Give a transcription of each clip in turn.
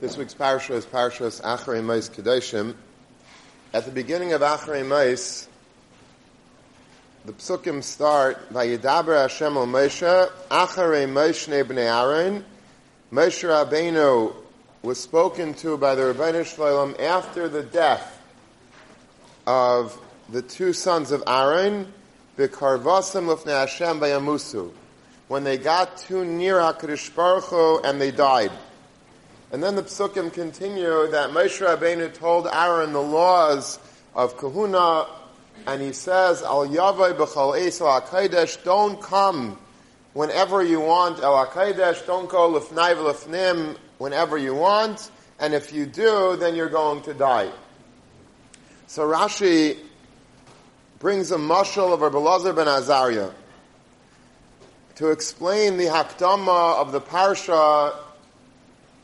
This week's parsha is Parshas Acharei Mos Kedoshim. At the beginning of Acharei Mos, the psukim start, Vayidaber Hashem o Moshe, Acharei Moshe bnei Aaron. Moshe Rabbeinu was spoken to by the Rebbeinu Shalom after the death of the two sons of Aaron, B'karvasam lufnei Hashem vayamusu. When they got too near HaKadosh Baruch Hu and they died. And then the psukim continue that Moshe Rabbeinu told Aaron the laws of kahuna, and he says, Al Yavai b'chal es al HaKadosh, don't come whenever you want El HaKadosh, don't go lefnai v'lefnim whenever you want, and if you do, then you're going to die. So Rashi brings a mashal of Rabbi Lazar ben Azariah to explain the hakdama of the parsha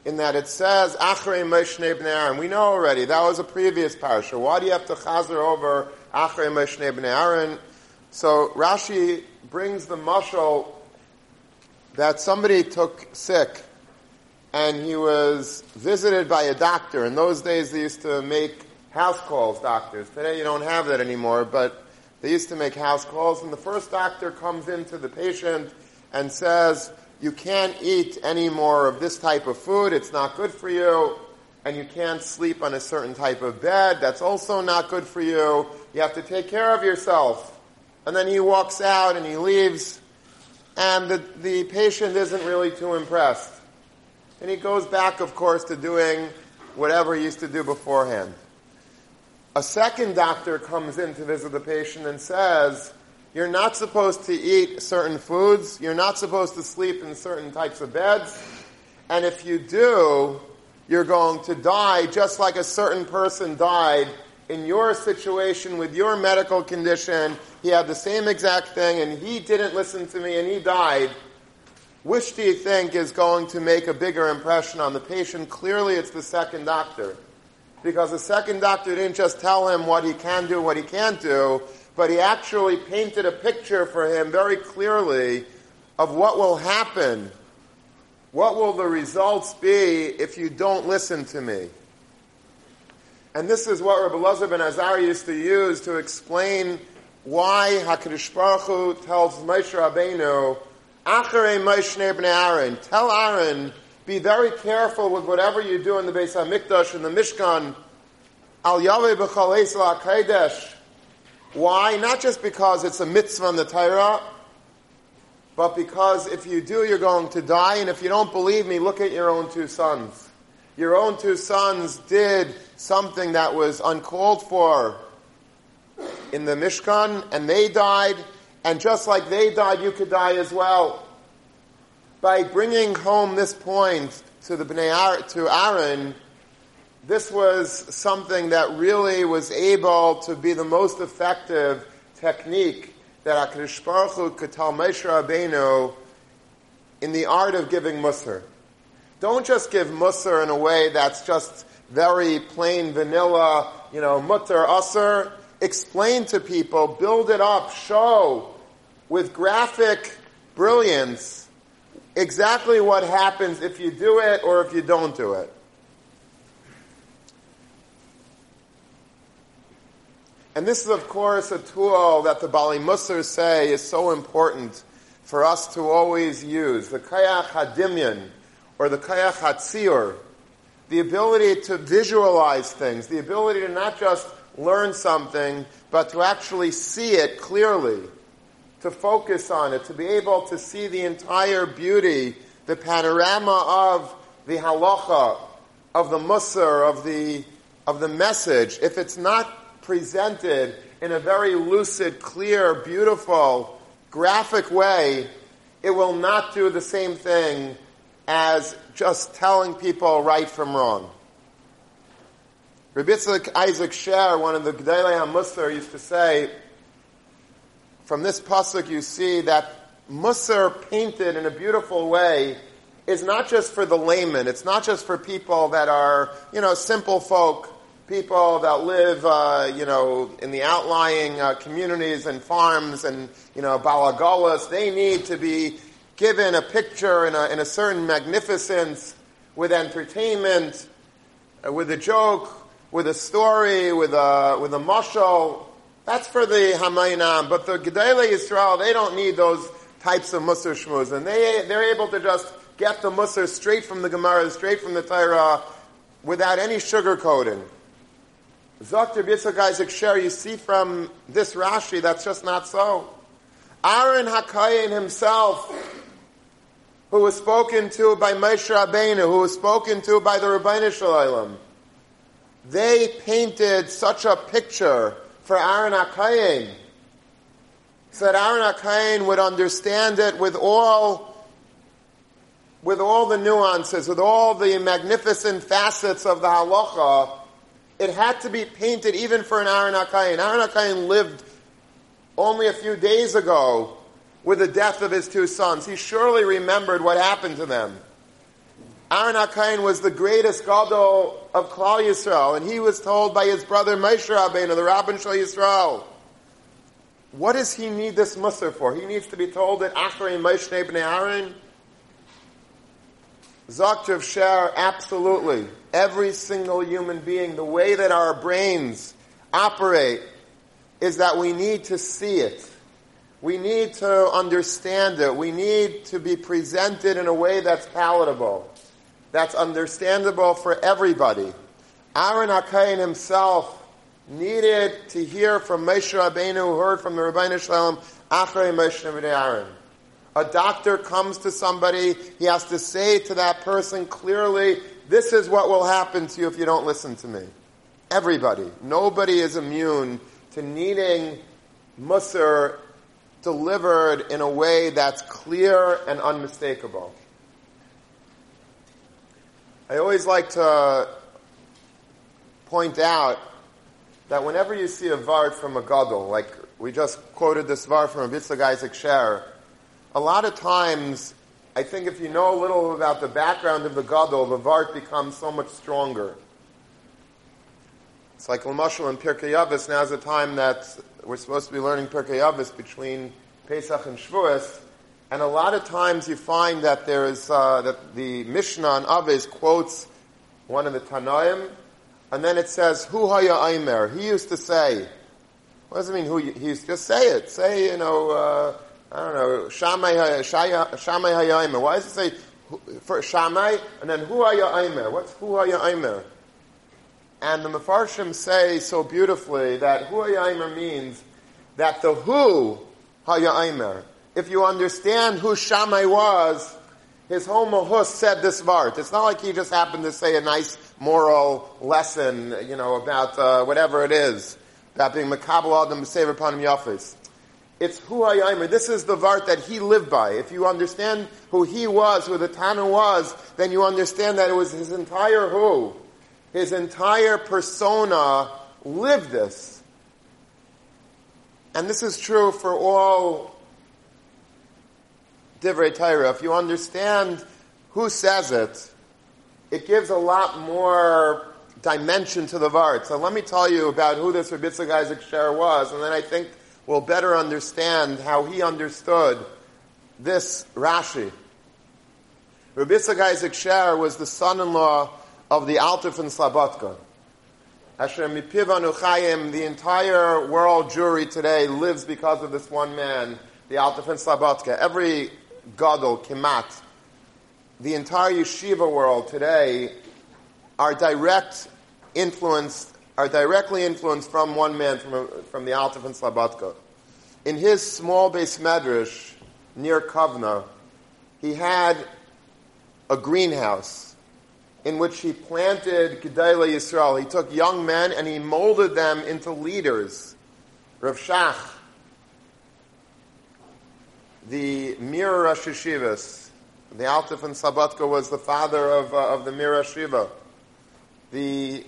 in that it says Achrei Moshe Bnei Aaron. We know already that was a previous parsha. Why do you have to chazer over Achrei Moshe Bnei Aaron? So Rashi brings the mushal that somebody took sick and he was visited by a doctor. In those days, they used to make house calls, doctors. Today, you don't have that anymore, but they used to make house calls. And the first doctor comes into the patient and says, you can't eat any more of this type of food. It's not good for you. And you can't sleep on a certain type of bed. That's also not good for you. You have to take care of yourself. And then he walks out and he leaves. And the, the patient isn't really too impressed. And he goes back, of course, to doing whatever he used to do beforehand. A second doctor comes in to visit the patient and says, you're not supposed to eat certain foods. You're not supposed to sleep in certain types of beds. And if you do, you're going to die just like a certain person died in your situation with your medical condition. He had the same exact thing and he didn't listen to me and he died. Which do you think is going to make a bigger impression on the patient? Clearly, it's the second doctor. Because the second doctor didn't just tell him what he can do, what he can't do, but he actually painted a picture for him very clearly of what will happen. What will the results be if you don't listen to me? And this is what Rabbi Lazar ben Azar used to use to explain why HaKadosh Baruch Hu tells Moshe Rabbeinu, Acharei Moshe bnei Aaron, tell Aaron, be very careful with whatever you do in the Beis HaMikdash, in the Mishkan, Al Yaveh b'chal Esel HaKadosh, why? Not just because it's a mitzvah in the Torah, but because if you do, you're going to die. And if you don't believe me, look at your own two sons. Your own two sons did something that was uncalled for in the Mishkan, and they died. And just like they died, you could die as well. By bringing home this point to the Bnei to Aaron, this was something that really was able to be the most effective technique that HaKadosh Baruch Hu could tell Moshe Rabbeinu in the art of giving Musar. Don't just give Musar in a way that's just very plain vanilla, you know, mutter usr. Explain to people, build it up, show with graphic brilliance exactly what happens if you do it or if you don't do it. And this is, of course, a tool that the Bali Musar say is so important for us to always use. The Kayach Hadimyan, or the Kayach Hatzior, the ability to visualize things, the ability to not just learn something, but to actually see it clearly, to focus on it, to be able to see the entire beauty, the panorama of the halacha, of the musar, of the, of the message. If it's not presented in a very lucid, clear, beautiful, graphic way, it will not do the same thing as just telling people right from wrong. Rabbi Isaac Sher, one of the Gdei HaMusar, used to say, from this pasuk you see that Musar painted in a beautiful way is not just for the layman. It's not just for people that are, you know, simple folk people that live, uh, you know, in the outlying uh, communities and farms and, you know, balagalas, they need to be given a picture in a, in a certain magnificence with entertainment, uh, with a joke, with a story, with a, with a mushal. That's for the Hamaynam. But the Gedele Yisrael, they don't need those types of Musar Shmuz. And they, they're able to just get the Musar straight from the Gemara, straight from the Torah, without any sugarcoating. Dr. Yitzchak Isaac Sher, you see from this Rashi, that's just not so. Aaron Hakayin himself, who was spoken to by Moshe Rabbeinu, who was spoken to by the Rabbeinu Shalom, they painted such a picture for Aaron Hakayin so that Aaron Hakayin would understand it with all with all the nuances, with all the magnificent facets of the halacha, it had to be painted even for an Aaron Hakayin. Aaron Hakayin lived only a few days ago with the death of his two sons. He surely remembered what happened to them. Aaron Hakayin was the greatest gadol of Klal Yisrael, and he was told by his brother Moshe Rabbeinu, the Rabbin Shal Yisrael, what does he need this musr for? He needs to be told that Achrei Moshe Bnei Aaron. Zaktiv Shar, absolutely. Every single human being, the way that our brains operate is that we need to see it. We need to understand it. We need to be presented in a way that's palatable, that's understandable for everybody. Aaron Hakayin himself needed to hear from Moshe Rabbeinu, who heard from the Rabbeinu Shalom, Achrei Moshe Aaron. A doctor comes to somebody, he has to say to that person clearly, this is what will happen to you if you don't listen to me. Everybody. Nobody is immune to needing Musar delivered in a way that's clear and unmistakable. I always like to point out that whenever you see a vart from a gadol, like we just quoted this vart from a Yitzchak Isaac Sher, a lot of times, I think if you know a little about the background of the gadol, the vart becomes so much stronger. It's like Lamashal and Pirkei Avos. Now's the time that we're supposed to be learning Pirkei Avos between Pesach and Shavuos. And a lot of times you find that there is uh, that the Mishnah on Avos quotes one of the Tanaim, and then it says Hu Haya Aimer. He used to say. What does it mean? Who he used to just say it? Say you know uh, I don't know Shamay Haya Aimer. Why does it say for Shamay and then Hu Haya Aimer? What's Hu Haya Aimer? And the Mefarshim say so beautifully that Hu Haya'imer means that the Hu Haya'imer, if you understand who Shammai was, his Mahus said this vart. It's not like he just happened to say a nice moral lesson, you know, about uh, whatever it is, about being Makabal Adam upon him Yafis. It's Hu Haya'imer. This is the vart that he lived by. If you understand who he was, who the Tana was, then you understand that it was his entire who, his entire persona lived this. And this is true for all Divrei Torah. If you understand who says it, it gives a lot more dimension to the Vart. So let me tell you about who this Rabbi Isaac Sher was, and then I think we'll better understand how he understood this Rashi. Rabbi Isaac Sher was the son-in-law of the Alter from Slobodka. Asher Mipivanu Chayim, the entire world jury today lives because of this one man, the Alter from Slobodka. Every Gadol, Kimat, the entire yeshiva world today are direct influenced, are directly influenced from one man, from, from the Alter from Slobodka. In his small base medrash near Kovna, he had a greenhouse in which he planted Gedele Yisrael. He took young men and he molded them into leaders. Rav Shach, the Mir Rosh Yeshivas, the Altif and Slobodka was the father of, uh, of the Mir Shiva. The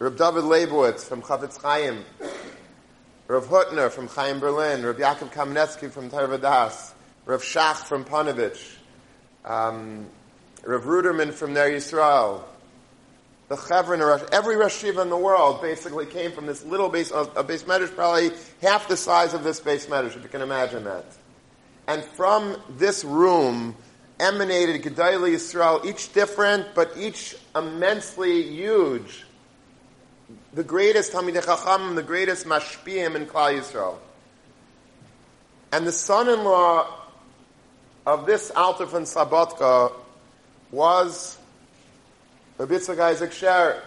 Rav David Leibowitz from Chafetz Chaim, Rav Hutner from Chaim Berlin, Rav Yaakov Kamenetsky from Torah Vodaas, Rav Shach from Panovich, um, Rav Ruderman from Ner Yisrael, the Chevron, every Rosh in the world basically came from this little base, a base medrash, probably half the size of this base medrash, if you can imagine that. And from this room, emanated Gedali Yisrael, each different, but each immensely huge. The greatest Talmidei Chacham, the greatest Mashpiyim in Klal Yisrael. And the son-in-law of this Alter von Slobodka was Rabbi Isaac Sher.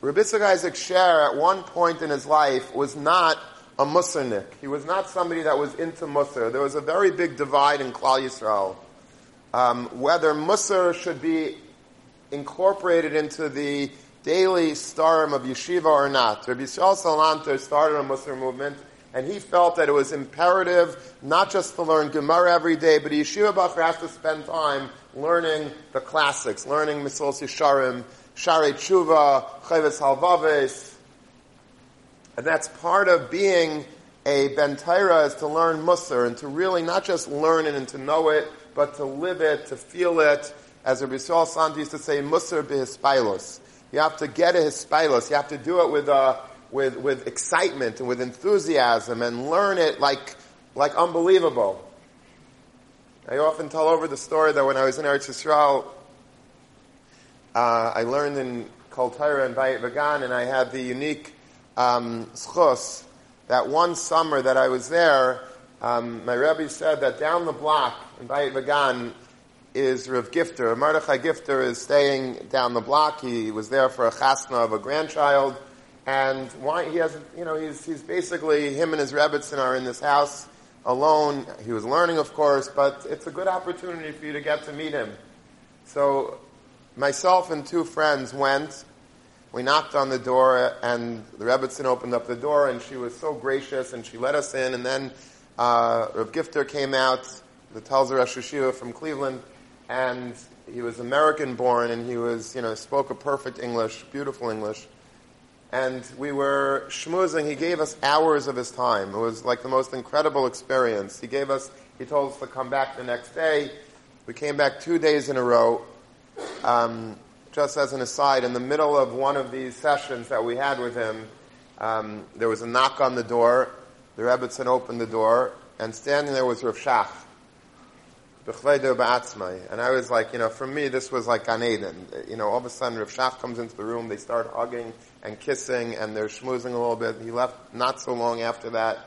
Rabbi Isaac Sher at one point in his life was not a Musarnik. He was not somebody that was into Musar. There was a very big divide in Klal Yisrael. Um, whether Musar should be incorporated into the daily starim of yeshiva or not. Rabbi Yisrael Salanter started a Musar movement, and he felt that it was imperative not just to learn Gemara every day, but a yeshiva bacher has to spend time learning the classics, learning Mesillas Yesharim, Shari Tshuva, Chavis Halvaves, and that's part of being a Bentaira is to learn Musar and to really not just learn it and to know it, but to live it, to feel it. As Rabbi Yisrael Santi used to say, Musar bihispailos. You have to get a hispailos. You have to do it with, uh, with, with excitement and with enthusiasm and learn it like, like unbelievable. I often tell over the story that when I was in Eretz Yisrael, uh, I learned in Kol Torah and Bayit Vagan, and I had the unique um, that one summer that I was there, um, my Rebbe said that down the block in Bayit Vagan is Rav Gifter. Mordechai Gifter is staying down the block. He was there for a chasna of a grandchild. And why, he has, you know, he's, he's basically, him and his Rebbitzin are in this house alone. He was learning, of course, but it's a good opportunity for you to get to meet him. So myself and two friends went, we knocked on the door, and the Rebbitzin opened up the door, and she was so gracious, and she let us in. And then uh, Rav Gifter came out, the Talzer Rosh from Cleveland, and he was American born, and he was, you know, spoke a perfect English, beautiful English. And we were schmoozing. He gave us hours of his time. It was like the most incredible experience. He gave us, he told us to come back the next day. We came back two days in a row. Um, just as an aside, in the middle of one of these sessions that we had with him, um, there was a knock on the door. The Rebbitzin opened the door, and standing there was Rav Shach. And I was like, you know, for me, this was like Gan Eden. You know, all of a sudden, Rav Shach comes into the room, they start hugging and kissing, and they're schmoozing a little bit. He left not so long after that,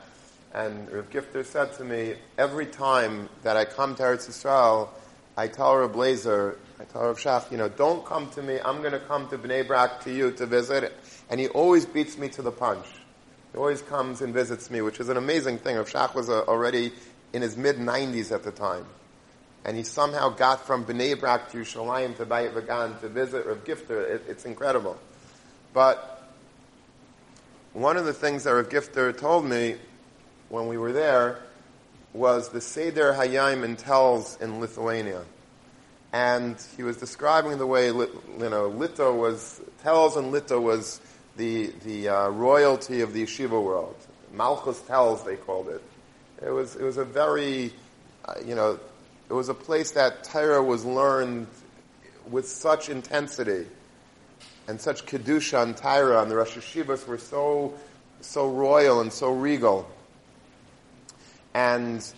and Rav Gifter said to me, every time that I come to Eretz Yisrael, I tell Rav Blazer, I tell Rav Shach, you know, don't come to me. I'm going to come to Bnei Brak to you to visit. And he always beats me to the punch. He always comes and visits me, which is an amazing thing. Rav Shach was uh, already in his mid 90s at the time. And he somehow got from Bnei Brak to Yerushalayim to Bayit Vagan to visit Rav Gifter. It, it's incredible. But one of the things that Rav Gifter told me when we were there was the Seder Hayim in Telz in Lithuania and he was describing the way you know Lito was Telz and Lito was the the uh, royalty of the yeshiva world. Malchus Telz they called it. It was it was a very uh, you know it was a place that Torah was learned with such intensity and such kedusha and Torah, and the Rosh Yeshivas were so so royal and so regal. And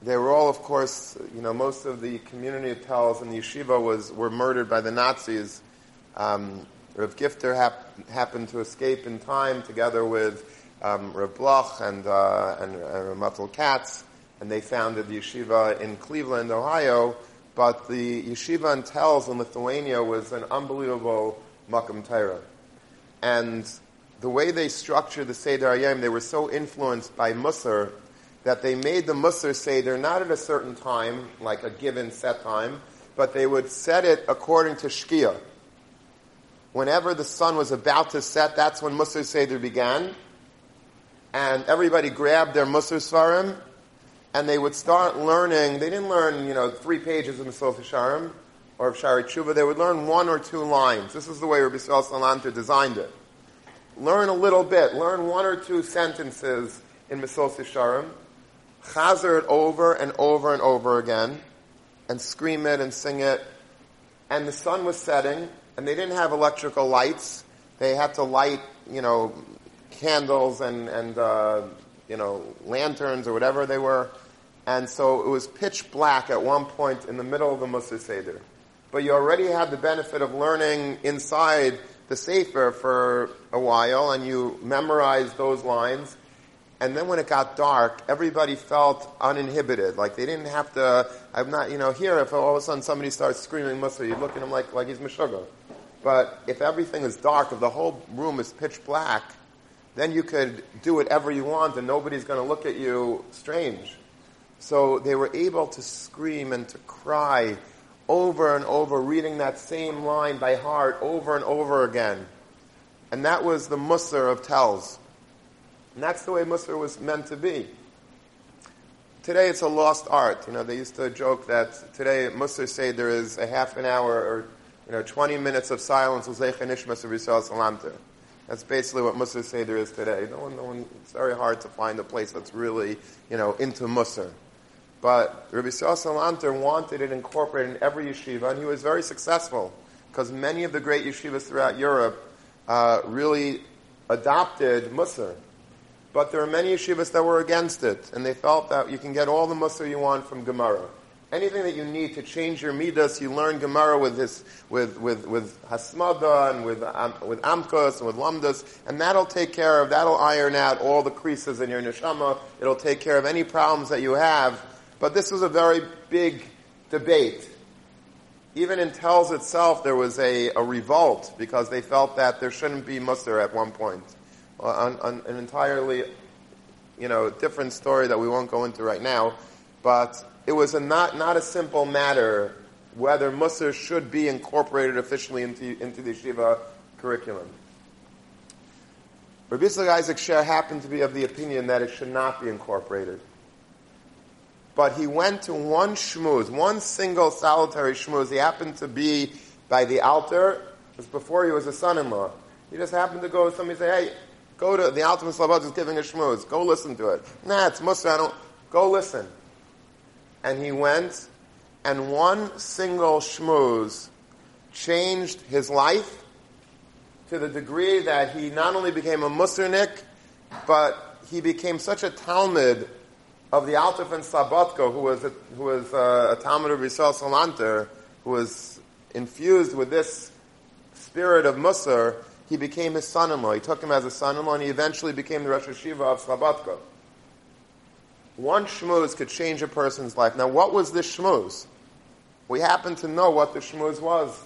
they were all, of course, you know, most of the community of Telz and the yeshiva was, were murdered by the Nazis. Um, Rav Gifter hap- happened to escape in time together with um, Rav Bloch and, uh, and, and Rav Katz, and they founded the yeshiva in Cleveland, Ohio. But the yeshiva in Telz in Lithuania was an unbelievable makam Torah. And the way they structured the Seder Ayim, they were so influenced by Musar that they made the Musar Seder not at a certain time, like a given set time, but they would set it according to Shkia. Whenever the sun was about to set, that's when Musar Seder began. And everybody grabbed their Musar Svarim, and they would start learning. They didn't learn, you know, three pages of Mesillat Yesharim or of Shari Tshuva. They would learn one or two lines. This is the way Rabbi Yisrael Salanter designed it. Learn a little bit. Learn one or two sentences in Mesillat Yesharim chazer it over and over and over again, and scream it and sing it. And the sun was setting, and they didn't have electrical lights. They had to light, you know, candles and, and uh, you know, lanterns or whatever they were. And so it was pitch black at one point in the middle of the Mussar Seder. But you already had the benefit of learning inside the Sefer for a while, and you memorized those lines. And then when it got dark, everybody felt uninhibited. Like they didn't have to, I'm not, you know, here, if all of a sudden somebody starts screaming Mussar, you look at him like, like he's Meshuggah. But if everything is dark, if the whole room is pitch black, then you could do whatever you want and nobody's going to look at you strange. So they were able to scream and to cry over and over, reading that same line by heart over and over again. And that was the Mussar of Telz. And that's the way Mussar was meant to be. Today it's a lost art. You know, they used to joke that today Mussar say there is a half an hour or you know, 20 minutes of silence. That's basically what Mussar Seder is today. No one, no one, it's very hard to find a place that's really, you know, into Mussar. But Rabbi Salanter wanted it incorporated in every yeshiva, and he was very successful because many of the great yeshivas throughout Europe uh, really adopted Mussar. But there are many yeshivas that were against it, and they felt that you can get all the Mussar you want from Gemara. Anything that you need to change your midas, you learn Gemara with this, with with with hasmada and with um, with amkos and with lamdas, and that'll take care of, that'll iron out all the creases in your neshama. It'll take care of any problems that you have but this was a very big debate. Even in Telz itself, there was a, a revolt because they felt that there shouldn't be mussar at one point. On, an entirely, you know, different story that we won't go into right now. But it was a not, not a simple matter whether mussar should be incorporated officially into, into the yeshiva curriculum. Rabbi Isaac Sher happened to be of the opinion that it should not be incorporated but he went to one shmooze, one single solitary shmooze. He happened to be by the Alter. It was before he was a son-in-law. He just happened to go, somebody say, hey, go to the Alter of Slabot is giving a shmooze. Go listen to it. Nah, it's Musa, I don't, go listen. And he went, and one single shmooze changed his life to the degree that he not only became a Musarnik, but he became such a Talmud of the Alter and Slobodka, who was a, who was uh, a Talmud of Yisrael Salanter, who was infused with this spirit of Musar, he became his son-in-law. He took him as a son-in-law, and he eventually became the Rosh Hashiva of Slobodka. One shmooze could change a person's life. Now, what was this shmooze? We happen to know what the shmooze was.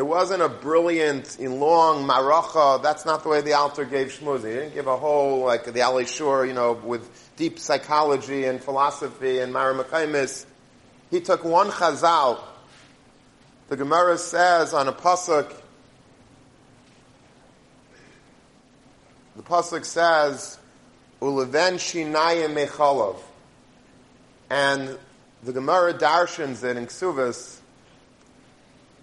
It wasn't a brilliant, long maracha. That's not the way the Alter gave shmuz. He didn't give a whole, like the Alei Shur, you know, with deep psychology and philosophy and Maramachaimis. He took one chazal. The Gemara says on a pasuk, the pasuk says, "Uleven shinayim mechalov," and the Gemara darshans it in Ksuvas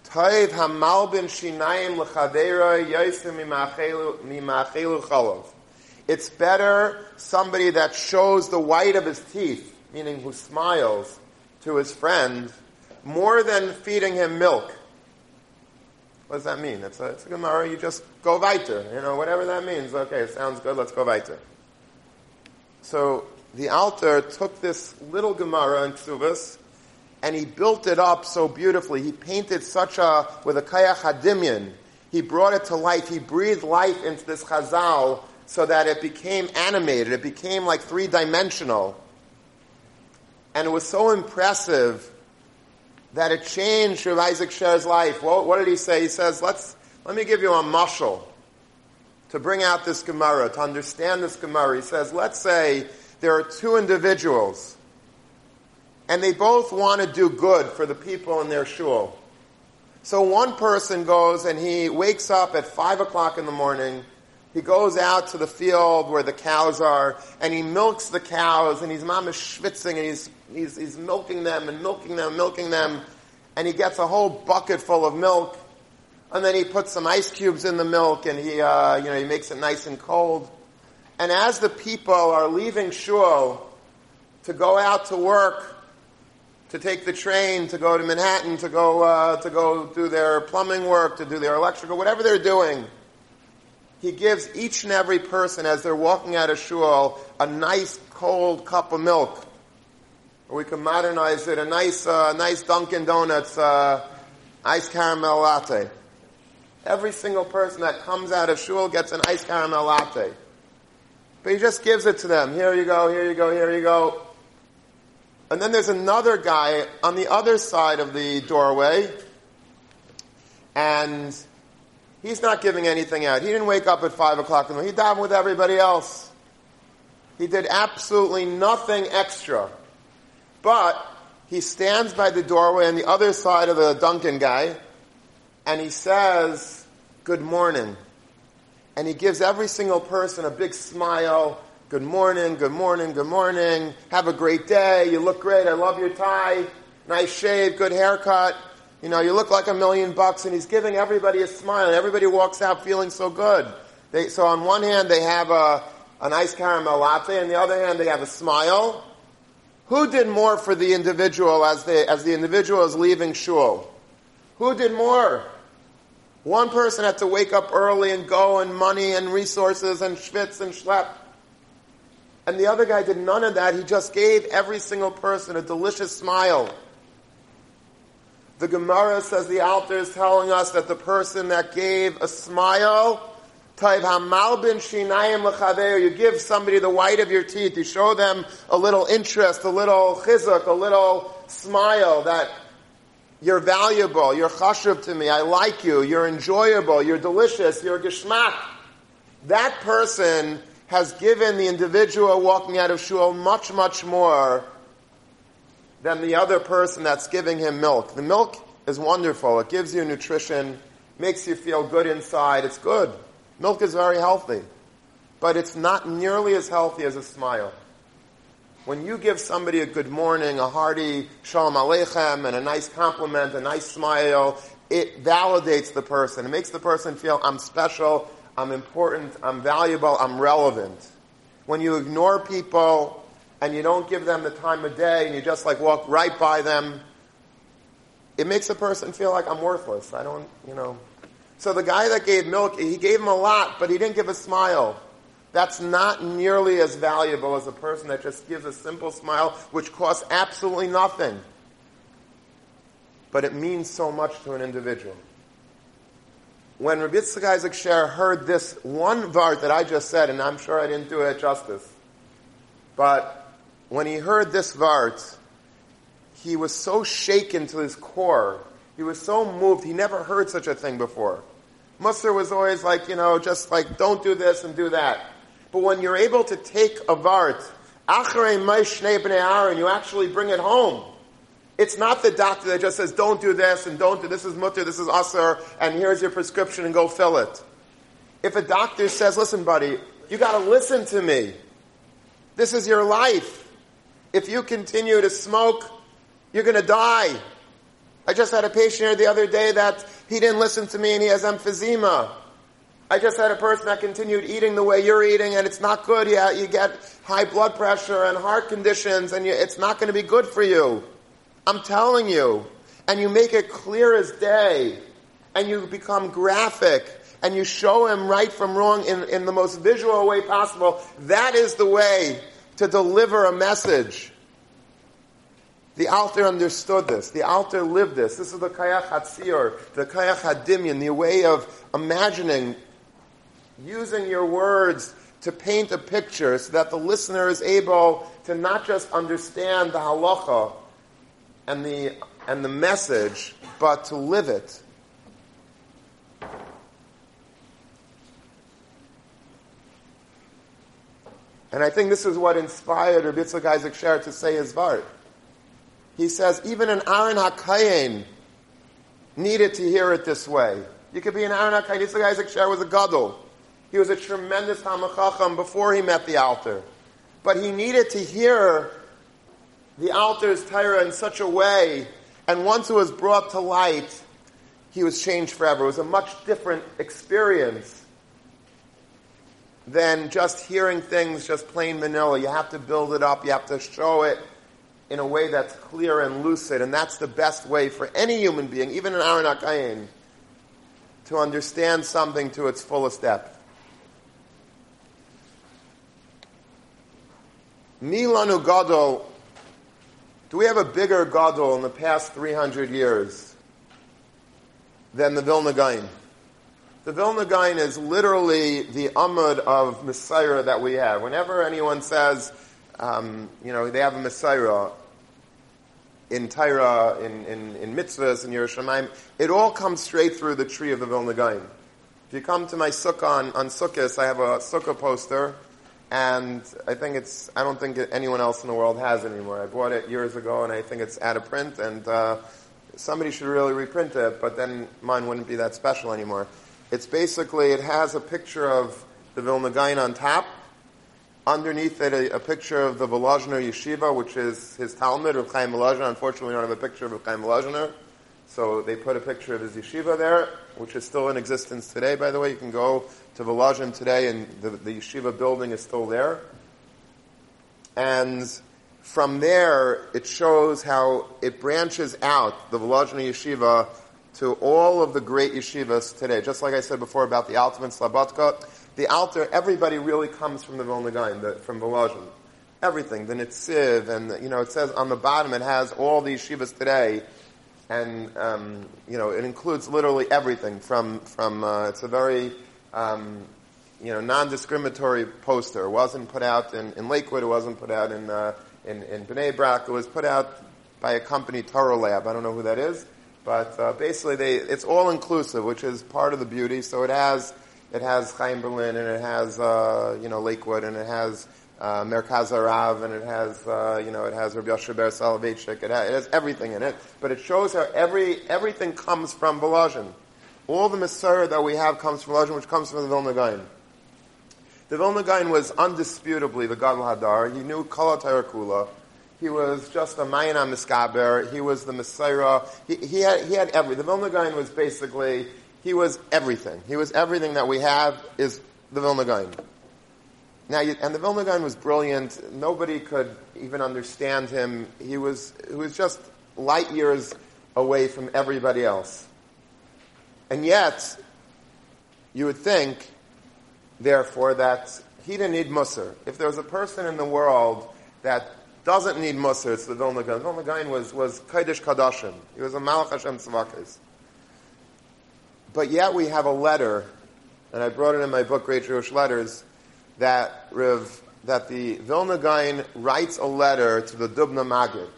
Toiv hamalbin shinayim l'chadeira yosim mimachelu chalov. It's better somebody that shows the white of his teeth, meaning who smiles to his friend, more than feeding him milk. What does that mean? It's a, it's a Gemara, you just go weiter. You know, whatever that means. Okay, it sounds good, let's go weiter. So, the Alter took this little Gemara in Ksuvas, and he built it up so beautifully. He painted such a, with a kayach hadimyan, he brought it to life. He breathed life into this chazal so that it became animated. It became like three dimensional. And it was so impressive that it changed Rav Isaac Sher's life. Well, what did he say? He says, let's, let me give you a mushal to bring out this Gemara, to understand this Gemara. He says, let's say there are two individuals and they both want to do good for the people in their shul. So one person goes and he wakes up at five o'clock in the morning. He goes out to the field where the cows are and he milks the cows and he's mama schwitzing and he's, he's, he's milking them and milking them, milking them. And he gets a whole bucket full of milk. And then he puts some ice cubes in the milk and he, uh, you know, he makes it nice and cold. And as the people are leaving shul to go out to work, to take the train to go to Manhattan to go uh, to go do their plumbing work, to do their electrical, whatever they're doing. He gives each and every person as they're walking out of shul a nice cold cup of milk. Or we can modernize it, a nice, uh, nice Dunkin' Donuts uh, ice caramel latte. Every single person that comes out of shul gets an ice caramel latte. But he just gives it to them. Here you go, here you go, here you go. And then there's another guy on the other side of the doorway, and he's not giving anything out. He didn't wake up at 5 o'clock in the morning. He davened with everybody else. He did absolutely nothing extra. But he stands by the doorway on the other side of the Dunkin' guy, and he says, Good morning. And he gives every single person a big smile. Good morning, good morning, good morning. Have a great day. You look great. I love your tie. Nice shave, good haircut. You know, you look like a million bucks. And he's giving everybody a smile. And everybody walks out feeling so good. They, so on one hand, they have a, a nice caramel latte. On the other hand, they have a smile. Who did more for the individual as, they, as the individual is leaving shul? Who did more? One person had to wake up early and go and money and resources and schwitz and schlep. And the other guy did none of that. He just gave every single person a delicious smile. The Gemara says the Alter is telling us that the person that gave a smile you give somebody the white of your teeth, you show them a little interest, a little chizuk, a little smile that you're valuable, you're chashuv to me, I like you, you're enjoyable, you're delicious, you're geschmack. That person has given the individual walking out of shul much, much more than the other person that's giving him milk. The milk is wonderful. It gives you nutrition, makes you feel good inside. It's good. Milk is very healthy, but it's not nearly as healthy as a smile. When you give somebody a good morning, a hearty shalom aleichem, and a nice compliment, a nice smile, it validates the person. It makes the person feel, I'm special, I'm important, I'm valuable, I'm relevant. When you ignore people and you don't give them the time of day and you just like walk right by them, it makes a person feel like I'm worthless. I don't, you know, so the guy that gave milk, he gave him a lot, but he didn't give a smile. That's not nearly as valuable as a person that just gives a simple smile, which costs absolutely nothing. But it means so much to an individual. When Rabbi Yitzchak Isaac Sher heard this one vart that I just said, and I'm sure I didn't do it justice, but when he heard this vart, he was so shaken to his core he was so moved. He never heard such a thing before. Musser was always like, you know, just like, don't do this and do that. But when you're able to take a vart, and you actually bring it home. It's not the doctor that just says, don't do this and don't do this is mutter, this is usher, and here's your prescription and go fill it. If a doctor says, listen, buddy, you gotta listen to me. This is your life. If you continue to smoke, you're gonna die. I just had a patient here the other day that he didn't listen to me and he has emphysema. I just had a person that continued eating the way you're eating and it's not good. You, you get high blood pressure and heart conditions and you, it's not going to be good for you. I'm telling you. And you make it clear as day and you become graphic and you show him right from wrong in, in the most visual way possible. That is the way to deliver a message. The Alter understood this. The Alter lived this. This is the Kayach Hatzir, the Kayach Hadimyan, the way of imagining, using your words to paint a picture so that the listener is able to not just understand the halacha and the, and the message, but to live it. And I think this is what inspired Rabbi Yitzchak Isaac Sher to say his Vart he says even an Aaron HaKayin needed to hear it this way. You could be an Aaron HaKayin. Yitzchak Isaac Sher was a gadol. He was a tremendous Hamachacham before he met the Alter. But he needed to hear the Alter's Torah in such a way, and once it was brought to light, he was changed forever. It was a much different experience than just hearing things just plain vanilla. You have to build it up, you have to show it in a way that's clear and lucid, and that's the best way for any human being, even an Aaron HaKayin, to understand something to its fullest depth. Milanu Gadol, do we have a bigger Gadol in the past 300 years than the Vilna Gaon? The Vilna Gaon is literally the Amud of mesorah that we have. Whenever anyone says, um, you know, they have a Messiah in Torah, in, in, in mitzvahs, in Yerushalayim, it all comes straight through the tree of the Vilna Gaon. If you come to my sukkah on, on Sukkot, I have a sukkah poster, and I think it's, I don't think anyone else in the world has it anymore. I bought it years ago, and I think it's out of print, and uh, somebody should really reprint it, but then mine wouldn't be that special anymore. It's basically, it has a picture of the Vilna Gaon on top. Underneath it, a, a picture of the Volozhiner Yeshiva, which is his Talmud, of Chaim Volozhiner. Unfortunately, we don't have a picture of Chaim Volozhiner. So they put a picture of his yeshiva there, which is still in existence today, by the way. You can go to Volozhin today, and the, the yeshiva building is still there. And from there, it shows how it branches out, the Volozhin Yeshiva, to all of the great yeshivas today. Just like I said before about the Alta and Slobodka, the Alta, everybody really comes from the Vilna the, from Volozhin. Everything, the Nitziv, and, you know, it says on the bottom, it has all the yeshivas today, and, um, you know, it includes literally everything from, from, uh, it's a very, um, you know, non-discriminatory poster. It wasn't put out in, in Lakewood, it wasn't put out in, uh, in, in Bnei Brak, it was put out by a company, Torah Lab. I don't know who that is but uh, basically, they, it's all inclusive, which is part of the beauty. So it has it has Chaim Berlin and it has uh, you know Lakewood and it has uh, Merkaz HaRav and it has uh, you know it has Rabbi Yoshe Ber Soloveitchik. It, it has everything in it, but it shows how every everything comes from Volozhin. All the Messiah that we have comes from Volozhin, which comes from the Vilna Gaon. The Vilna Gaon was undisputably the Gadol Hadar. He knew Kala Kula. He was just a Mayana Miskaber. He was the Messiah. He, he, had, he had everything. The Vilna Gaon was basically, he was everything. He was everything that we have is the Vilna Gaon. Now, and the Vilna Gaon was brilliant. Nobody could even understand him. He was, he was just light years away from everybody else. And yet, you would think, therefore, that he didn't need Musar. If there was a person in the world that doesn't need Musar, it's the Vilna Gaon. Vilna Gaon was, was Kodesh Kadashim. He was a Malach Hashem Tzavakis. But yet we have a letter, and I brought it in my book, Great Jewish Letters, that Rev, that the Vilna Gaon writes a letter to the Dubna Magid.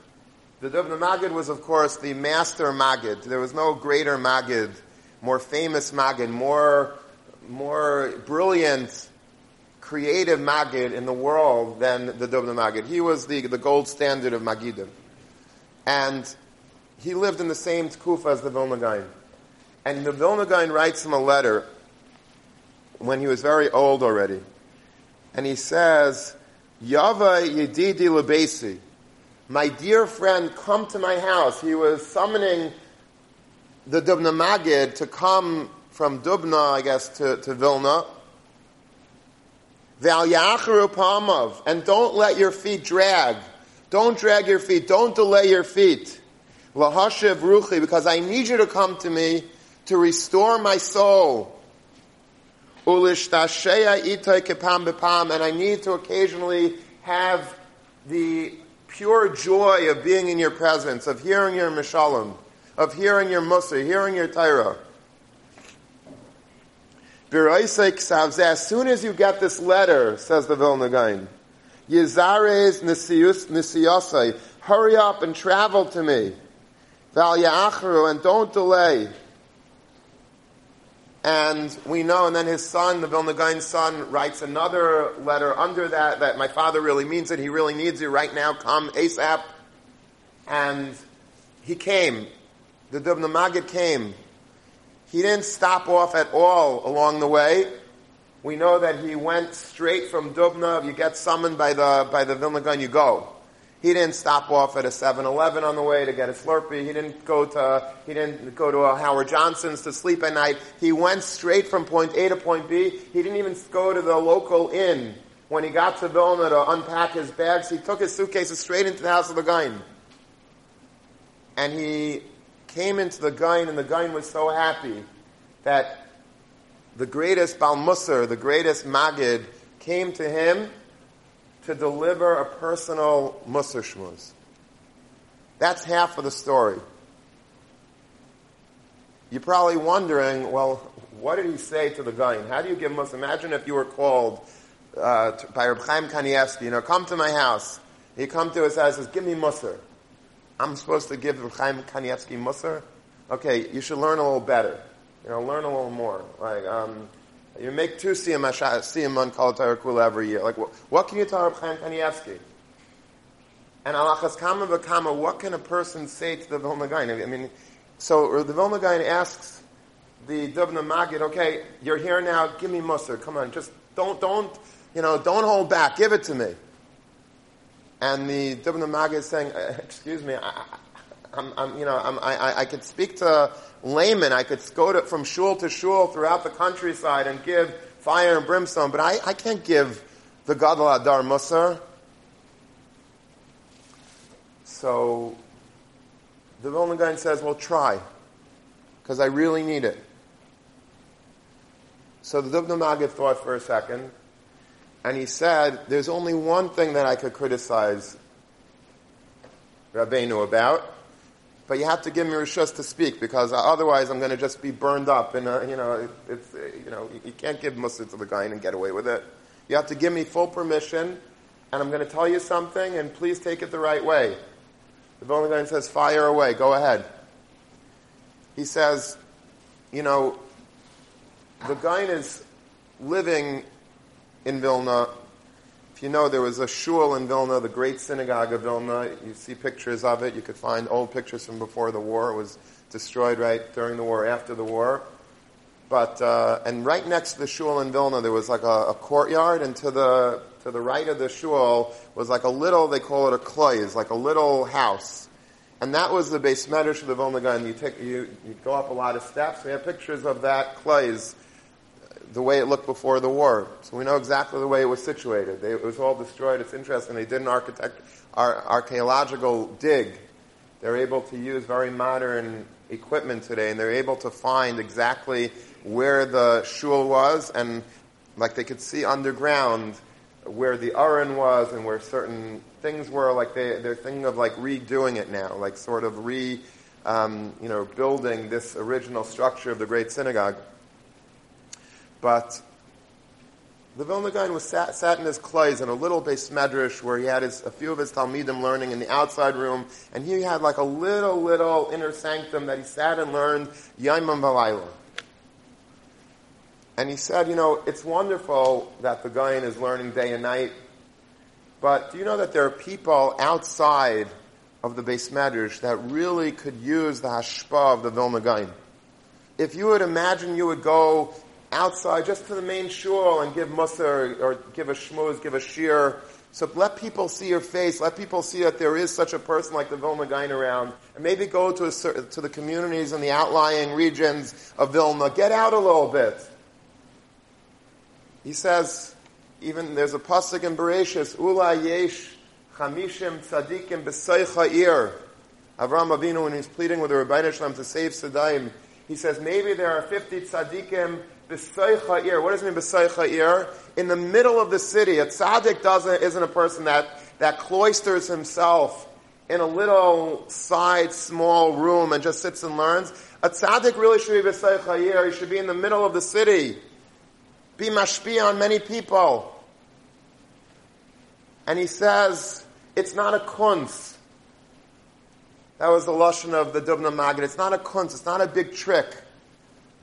The Dubna Magid was, of course, the master Magid. There was no greater Magid, more famous Magid, more, more brilliant creative Magid in the world than the Dubna Magid. He was the, the gold standard of Magidim. And he lived in the same Tkufa as the Vilna Gaon. And the Vilna Gaon writes him a letter when he was very old already. And he says, Yava Yedidi Lebesi, my dear friend, come to my house. He was summoning the Dubna Magid to come from Dubna, I guess, to, to Vilna and don't let your feet drag. Don't drag your feet. Don't delay your feet. Ruchi, because I need you to come to me to restore my soul. kepam and I need to occasionally have the pure joy of being in your presence, of hearing your mishalim, of hearing your musa, hearing your Torah. As soon as you get this letter, says the Vilna Gaon, Yizares nisiyosai, hurry up and travel to me. Val ya'achru, and don't delay. And we know, and then his son, the Vilna Gaon's son, writes another letter under that, that my father really means it, he really needs you right now, come ASAP. And he came. The Dubna Magid came. He didn't stop off at all along the way. We know that he went straight from Dubna. You get summoned by the, by the Vilna Gaon, you go. He didn't stop off at a 7-Eleven on the way to get a Slurpee. He didn't go to, he didn't go to a Howard Johnson's to sleep at night. He went straight from point A to point B. He didn't even go to the local inn. When he got to Vilna to unpack his bags, he took his suitcases straight into the house of the Gaon. And he came into the Gaon, and the Gaon was so happy that the greatest Balmusar, the greatest Magid, came to him to deliver a personal Musar Shmuz. That's half of the story. You're probably wondering, well, what did he say to the guy? How do you give Musar? Imagine if you were called uh, by Reb Chaim Kanievsky, you know, come to my house. He come to his house and says, give me Musar. I'm supposed to give Reb Chaim Kanievsky Musar? Okay, you should learn a little better. You know, learn a little more. Like, um, you make two siyam siyam on Kol Kula every year. Like, what, what can you tell Reb Chaim Kanievsky? And alachas kama v'kama, what can a person say to the Vilna Gaon? I mean, so the Vilna Gaon asks the Dubna Magid, okay, you're here now, give me Musar, come on, just don't, don't, you know, don't hold back, give it to me. And the Dubna Magid is saying, uh, excuse me, I, I'm, I'm, you know, I'm, I, I could speak to laymen, I could go to, from shul to shul throughout the countryside and give fire and brimstone, but I, I can't give the Gadol HaDor Musar. So the Vilna Gaon says, well, try, because I really need it. So the Dubna Magid thought for a second, and he said, there's only one thing that I could criticize Rabbeinu about, but you have to give me rishus to speak because otherwise I'm going to just be burned up. And uh, you know, it's you know, you can't give Musar to the guy and get away with it. You have to give me full permission, and I'm going to tell you something, and please take it the right way. The Vilna says, fire away, go ahead. He says, you know, the guy is living in Vilna. If you know, there was a shul in Vilna, the great synagogue of Vilna. You see pictures of it. You could find old pictures from before the war. It was destroyed right during the war, after the war. But uh, and right next to the shul in Vilna, there was like a, a courtyard, and to the to the right of the shul was like a little, they call it a klois, like a little house. And that was the beis medrash of the Vilna Gaon. You take, you, you go up a lot of steps. We have pictures of that klois, the way it looked before the war. So we know exactly the way it was situated. They, it was all destroyed. It's interesting. They did an architect, ar, archaeological dig. They're able to use very modern equipment today, and they're able to find exactly where the shul was, and like they could see underground where the Aron was and where certain things were. Like they, they're thinking of like redoing it now, like sort of re, um, you know, building this original structure of the great synagogue. But the Vilna Gaon was sat, sat in his klois in a little beis medrash where he had his, a few of his talmidim learning in the outside room, and he had like a little, little inner sanctum that he sat and learned Yomam Valayla. And he said, you know, it's wonderful that the Gaon is learning day and night, but do you know that there are people outside of the beis medrash that really could use the hashpa of the Vilna Gaon? If you would imagine you would go outside just to the main shul and give musar or give a shmuz, give a shiur, so let people see your face. Let people see that there is such a person like the Vilna Gaon around. And maybe go to, a, to the communities in the outlying regions of Vilna. Get out a little bit. He says, even there's a pasuk in Bereshis, Ula yesh chamishim tzadikim b'seicha ir. Avram Avinu, when he's pleading with the Ribono Shel Olam to save Sedom, he says, maybe there are 50 tzadikim b'seicha ir. What does it mean b'seicha ir? In the middle of the city. A tzaddik doesn't, isn't a person that, that cloisters himself in a little side small room and just sits and learns. A tzaddik really should be b'seicha ir. He should be in the middle of the city be mashpia on many people. And he says, it's not a kunz. That was the lashon of the Dubna Magid. It's not a kunz. It's not a big trick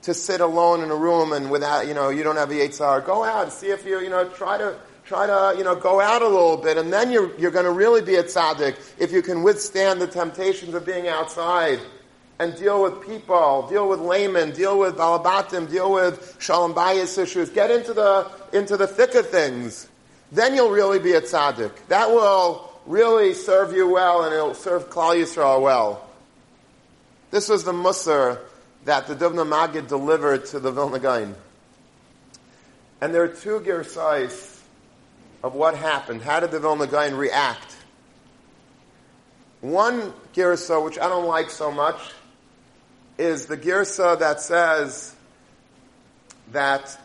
to sit alone in a room and without, you know, you don't have the Yitzhar. Go out and see if you, you know, try to, try to, you know, go out a little bit and then you're, you're going to really be a tzaddik if you can withstand the temptations of being outside and deal with people, deal with laymen, deal with balabatim, deal with shalom bayis issues. Get into the, into the thick of things. Then you'll really be a tzaddik. That will really serve you well and it'll serve Klal Yisrael well. This was the Musar that the Dubna Magid delivered to the Vilna Gaon. And there are two girsais of what happened. How did the Vilna Gaon react? One girsa, which I don't like so much, is the girsa that says that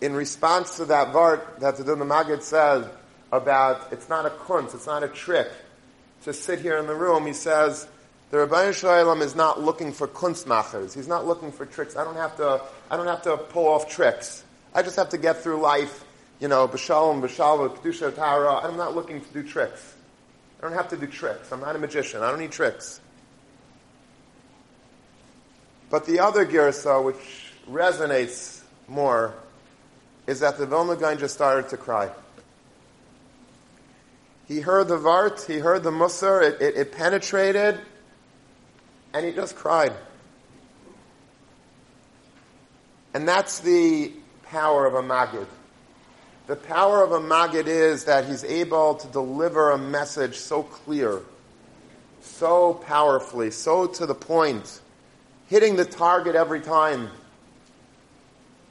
in response to that vart that the Dubna Magid says, about it's not a kunz, it's not a trick to sit here in the room. He says the Ribono Shel Olam is not looking for kunstmachers. He's not looking for tricks. I don't have to. I don't have to pull off tricks. I just have to get through life. You know, b'shalom, b'shalom, kedusha, tara. I'm not looking to do tricks. I don't have to do tricks. I'm not a magician. I don't need tricks. But the other girsa, which resonates more, is that the Vilna Gaon just started to cry. He heard the Vart, he heard the Musar, it, it, it penetrated, and he just cried. And that's the power of a Magid. The power of a Magid is that he's able to deliver a message so clear, so powerfully, so to the point, hitting the target every time.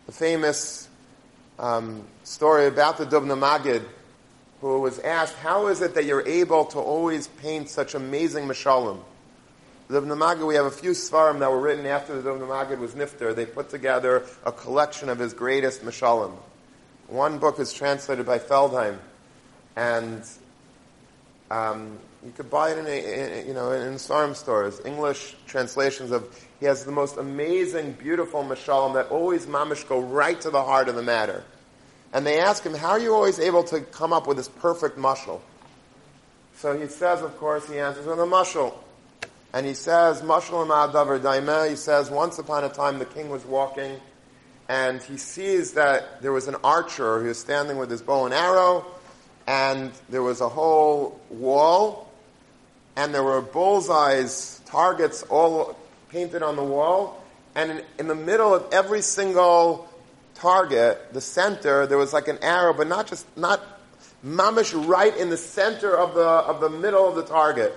The famous um, story about the Dubna Magid, who was asked, How is it that you're able to always paint such amazing mashalim? The Dubna Magid, we have a few svarim that were written after the Dubna Magid was nifter. They put together a collection of his greatest mashalim. One book is translated by Feldheim, and um, you could buy it in, a, in you know in svarim stores. English translations of he has the most amazing, beautiful mashalim that always mamish go right to the heart of the matter. And they ask him, how are you always able to come up with this perfect mushal? So he says, of course, he answers with a mushal. And he says, mushal ma'adavar daimeh, he says, once upon a time the king was walking, and he sees that there was an archer who was standing with his bow and arrow, and there was a whole wall, and there were bullseyes, targets all painted on the wall, and in, in the middle of every single target, the center, there was like an arrow, but not just, not mamish right in the center of the, of the middle of the target.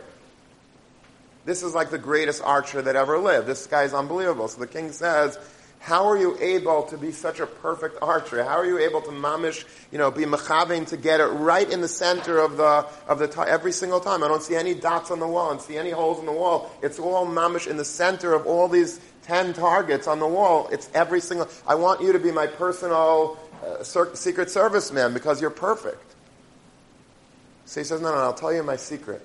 This is like the greatest archer that ever lived. This guy is unbelievable. So the king says, how are you able to be such a perfect archer? How are you able to mamish, you know, be mechaving to get it right in the center of the, of the, every single time? I don't see any dots on the wall. Don't see any holes in the wall. It's all mamish in the center of all these 10 targets on the wall. It's every single, I want you to be my personal uh, secret service man because you're perfect. So he says, no, no, I'll tell you my secret.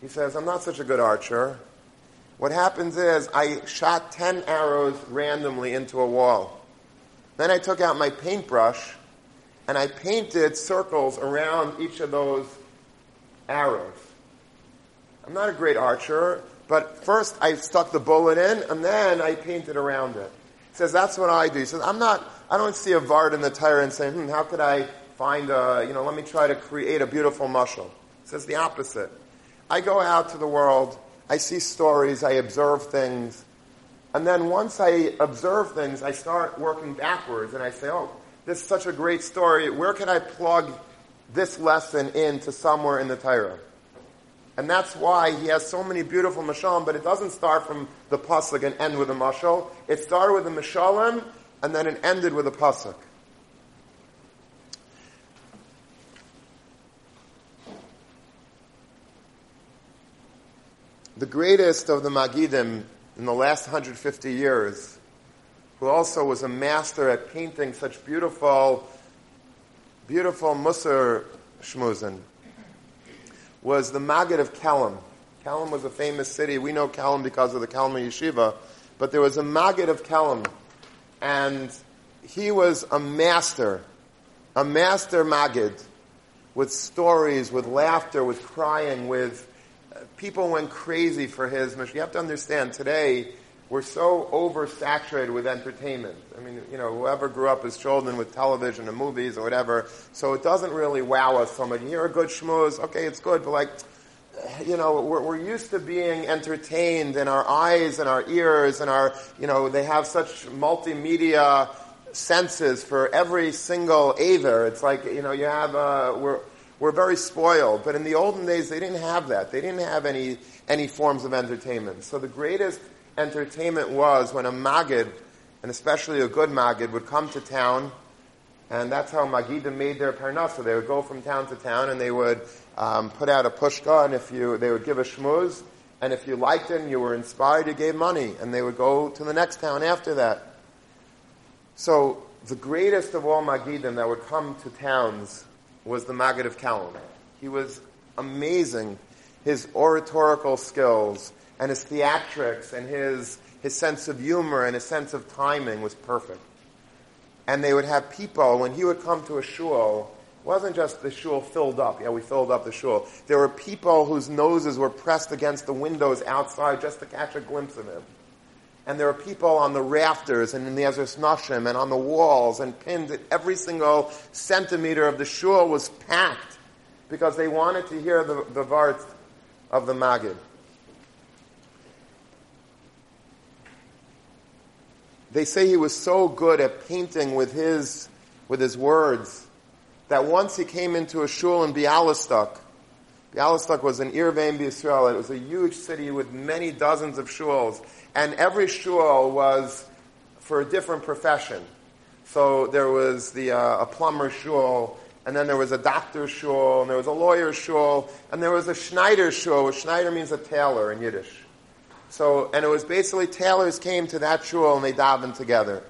He says, I'm not such a good archer. What happens is I shot 10 arrows randomly into a wall. Then I took out my paintbrush and I painted circles around each of those arrows. I'm not a great archer, but first I stuck the bullet in, and then I painted around it. He says, that's what I do. He says, I'm not, I don't see a Vart in the tire and say, hmm, how could I find a, you know, let me try to create a beautiful mushal. He says the opposite. I go out to the world, I see stories, I observe things, and then once I observe things, I start working backwards, and I say, oh, this is such a great story. Where can I plug this lesson into somewhere in the Torah? And that's why he has so many beautiful mashalim, but it doesn't start from the pasuk and end with a mashal. It started with the mashalim, and then it ended with a pasuk. The greatest of the Magidim in the last 150 years, who also was a master at painting such beautiful, beautiful Musar shmuzin, was the Maggid of Kelm. Kelm was a famous city. We know Kelm because of the Kelm Yeshiva, but there was a Maggid of Kelm, and he was a master, a master Maggid, with stories, with laughter, with crying, with people went crazy for his mission. You have to understand today we're so oversaturated with entertainment. I mean, you know, whoever grew up as children with television and movies or whatever, so it doesn't really wow us so much. You hear a good schmooze, okay, it's good, but like, you know, we're, we're used to being entertained and our eyes and our ears and our, you know, they have such multimedia senses for every single aver. It's like, you know, you have, uh, we're, we're very spoiled. But in the olden days, they didn't have that. They didn't have any, any forms of entertainment. So the greatest entertainment was when a Magid, and especially a good Magid, would come to town, and that's how Magidim made their parnasa. They would go from town to town, and they would um, put out a pushka, and if you, they would give a shmuz, and if you liked him, you were inspired, you gave money, and they would go to the next town after that. So the greatest of all Magidim that would come to towns was the Maggid of Kelm. He was amazing. His oratorical skills and his theatrics and his, his sense of humor and his sense of timing was perfect. And they would have people, when he would come to a shul, it wasn't just the shul filled up. Yeah, we filled up the shul. There were people whose noses were pressed against the windows outside just to catch a glimpse of him. And there were people on the rafters and in the Ezras Nashim and on the walls and pinned. At every single centimeter of the shul was packed because they wanted to hear the, the Vart of the Magid. They say he was so good at painting with his, with his words that once he came into a shul in Bialystok. Bialystok was an Irvain Israel. It was a huge city with many dozens of shuls. And every shul was for a different profession. So there was the, uh, a plumber shul, and then there was a doctor shul, and there was a lawyer shul, and there was a Schneider shul. which Schneider means a tailor in Yiddish. So, and it was basically tailors came to that shul and they davened together.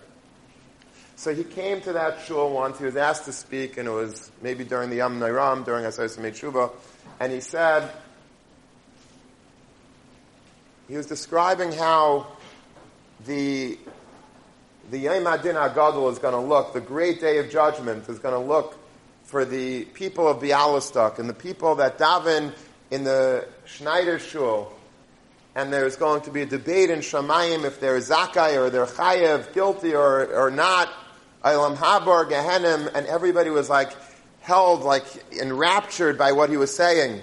So he came to that shul once. He was asked to speak, and it was maybe during the Yom Nairam, during Asayas Tshuva, and he said, he was describing how the the Yom HaDin HaGadol is going to look, the great day of judgment is going to look for the people of Bialystok and the people that daven in the Schneider Shul. And there's going to be a debate in Shamayim if they're Zakai or they're Chayev, guilty or, or not. Ilam Habar, Gehenim, and everybody was like held, like enraptured by what he was saying.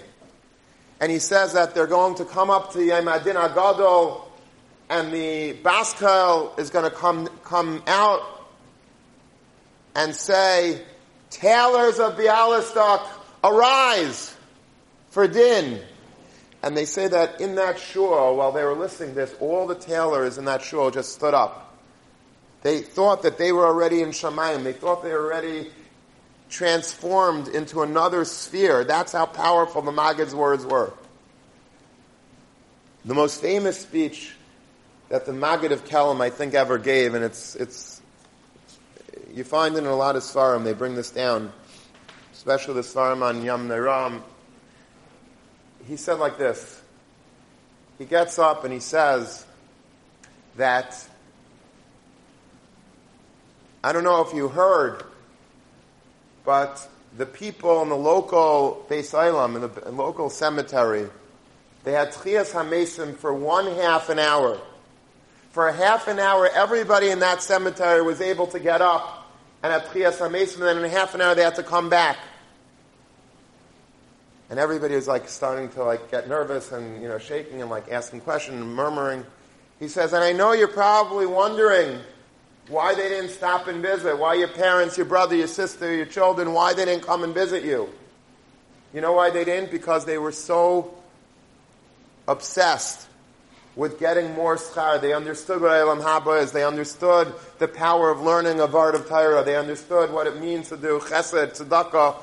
And he says that they're going to come up to Yom HaDin HaGadol and the Bas Kol is going to come, come out and say, Tailors of Bialystok, arise for din. And they say that in that shul, while they were listening this, all the tailors in that shul just stood up. They thought that they were already in Shamayim. They thought they were already transformed into another sphere. That's how powerful the Maggid's words were. The most famous speech that the Maggid of Kelm, I think, ever gave, and it's, it's, you find it in a lot of Svarim, they bring this down, especially the Svarim on Yom Neram. He said like this. He gets up and he says that, I don't know if you heard, but the people in the local Beis Olam, in the local cemetery, they had Tchias HaMesim for one half an hour. For a half an hour, everybody in that cemetery was able to get up and have Tchias HaMesim, and then in half an hour they had to come back. And everybody was like starting to like get nervous and, you know, shaking and like asking questions and murmuring. He says, and I know you're probably wondering why they didn't stop and visit, why your parents, your brother, your sister, your children, why they didn't come and visit you. You know why they didn't? Because they were so obsessed with getting more schar. They understood what Olam Haba is. They understood the power of learning a Vart of Torah. They understood what it means to do chesed, tzedakah.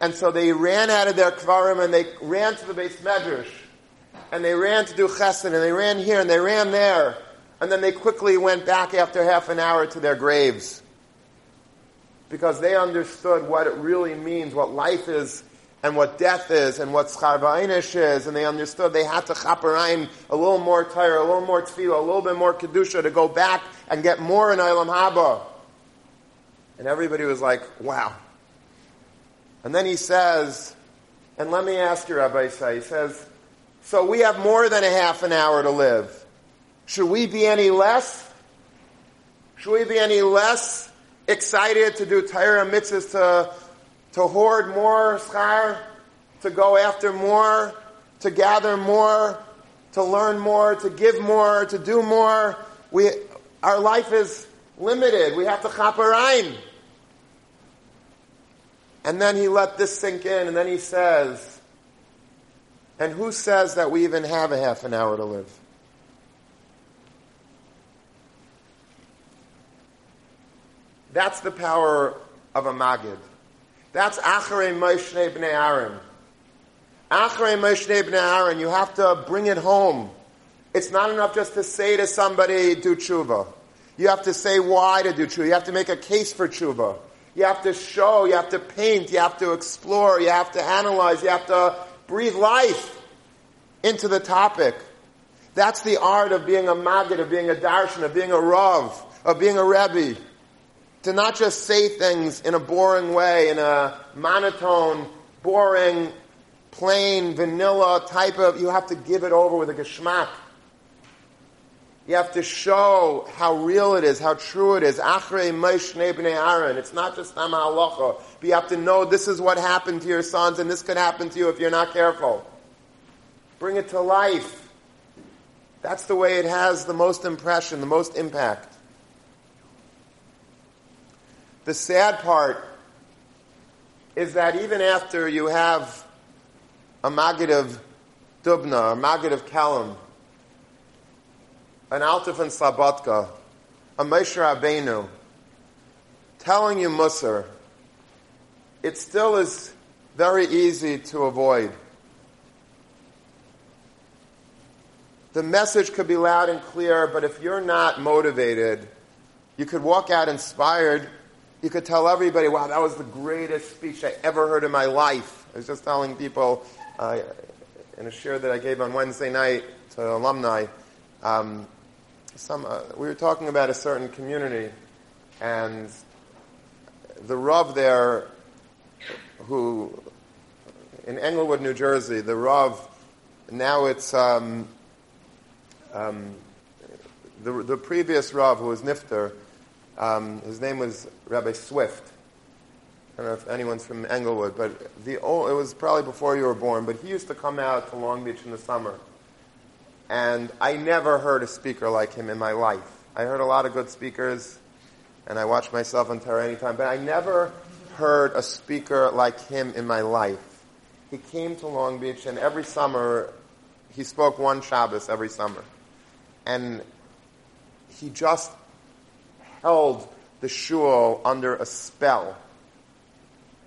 And so they ran out of their kvarim and they ran to the beis medrash. And they ran to do chesed and they ran here and they ran there. And then they quickly went back after half an hour to their graves. Because they understood what it really means, what life is and what death is and what schar is, and they understood they had to chaperayim a little more tire, a little more tefillah, a little bit more kedusha to go back and get more in Olam Haba. And everybody was like, wow. And then he says, and let me ask you, Rabbosai, he says, so we have more than a half an hour to live. Should we be any less? Should we be any less excited to do Torah mitzvahs to to hoard more schar, to go after more, to gather more, to learn more, to give more, to do more. We, our life is limited. We have to chaparayim. And then he let this sink in, and then he says, and who says that we even have a half an hour to live? That's the power of a magid. That's Acharei Moshe Bnei Aaron. Acharei Moshe Bnei Aaron, you have to bring it home. It's not enough just to say to somebody, do tshuva. You have to say why to do tshuva. You have to make a case for tshuva. You have to show, you have to paint, you have to explore, you have to analyze, you have to breathe life into the topic. That's the art of being a Maggid, of being a Darshan, of being a Rav, of being a Rebbe. To not just say things in a boring way, in a monotone, boring, plain, vanilla type of, you have to give it over with a geschmack. You have to show how real it is, how true it is. It's not just Ama Halacha. But you have to know this is what happened to your sons, and this could happen to you if you're not careful. Bring it to life. That's the way it has the most impression, the most impact. The sad part is that even after you have a Maggid of Dubna, a Maggid of Kelm, an Alter and Slabodka, a Moshe Rabbeinu, telling you Musar, it still is very easy to avoid. The message could be loud and clear, but if you're not motivated, you could walk out inspired. You could tell everybody, wow, that was the greatest speech I ever heard in my life. I was just telling people uh, in a share that I gave on Wednesday night to alumni. Um, some, uh, we were talking about a certain community, and the Rav there, who in Englewood, New Jersey, the Rav, now it's um, um, the, the previous Rav who was Nifter, um, his name was Rabbi Swift. I don't know if anyone's from Englewood, but the, oh, it was probably before you were born, but he used to come out to Long Beach in the summer and I never heard a speaker like him in my life. I heard a lot of good speakers, and I watched myself on Torah anytime, but I never heard a speaker like him in my life. He came to Long Beach, and every summer, he spoke one Shabbos every summer. And he just held the shul under a spell.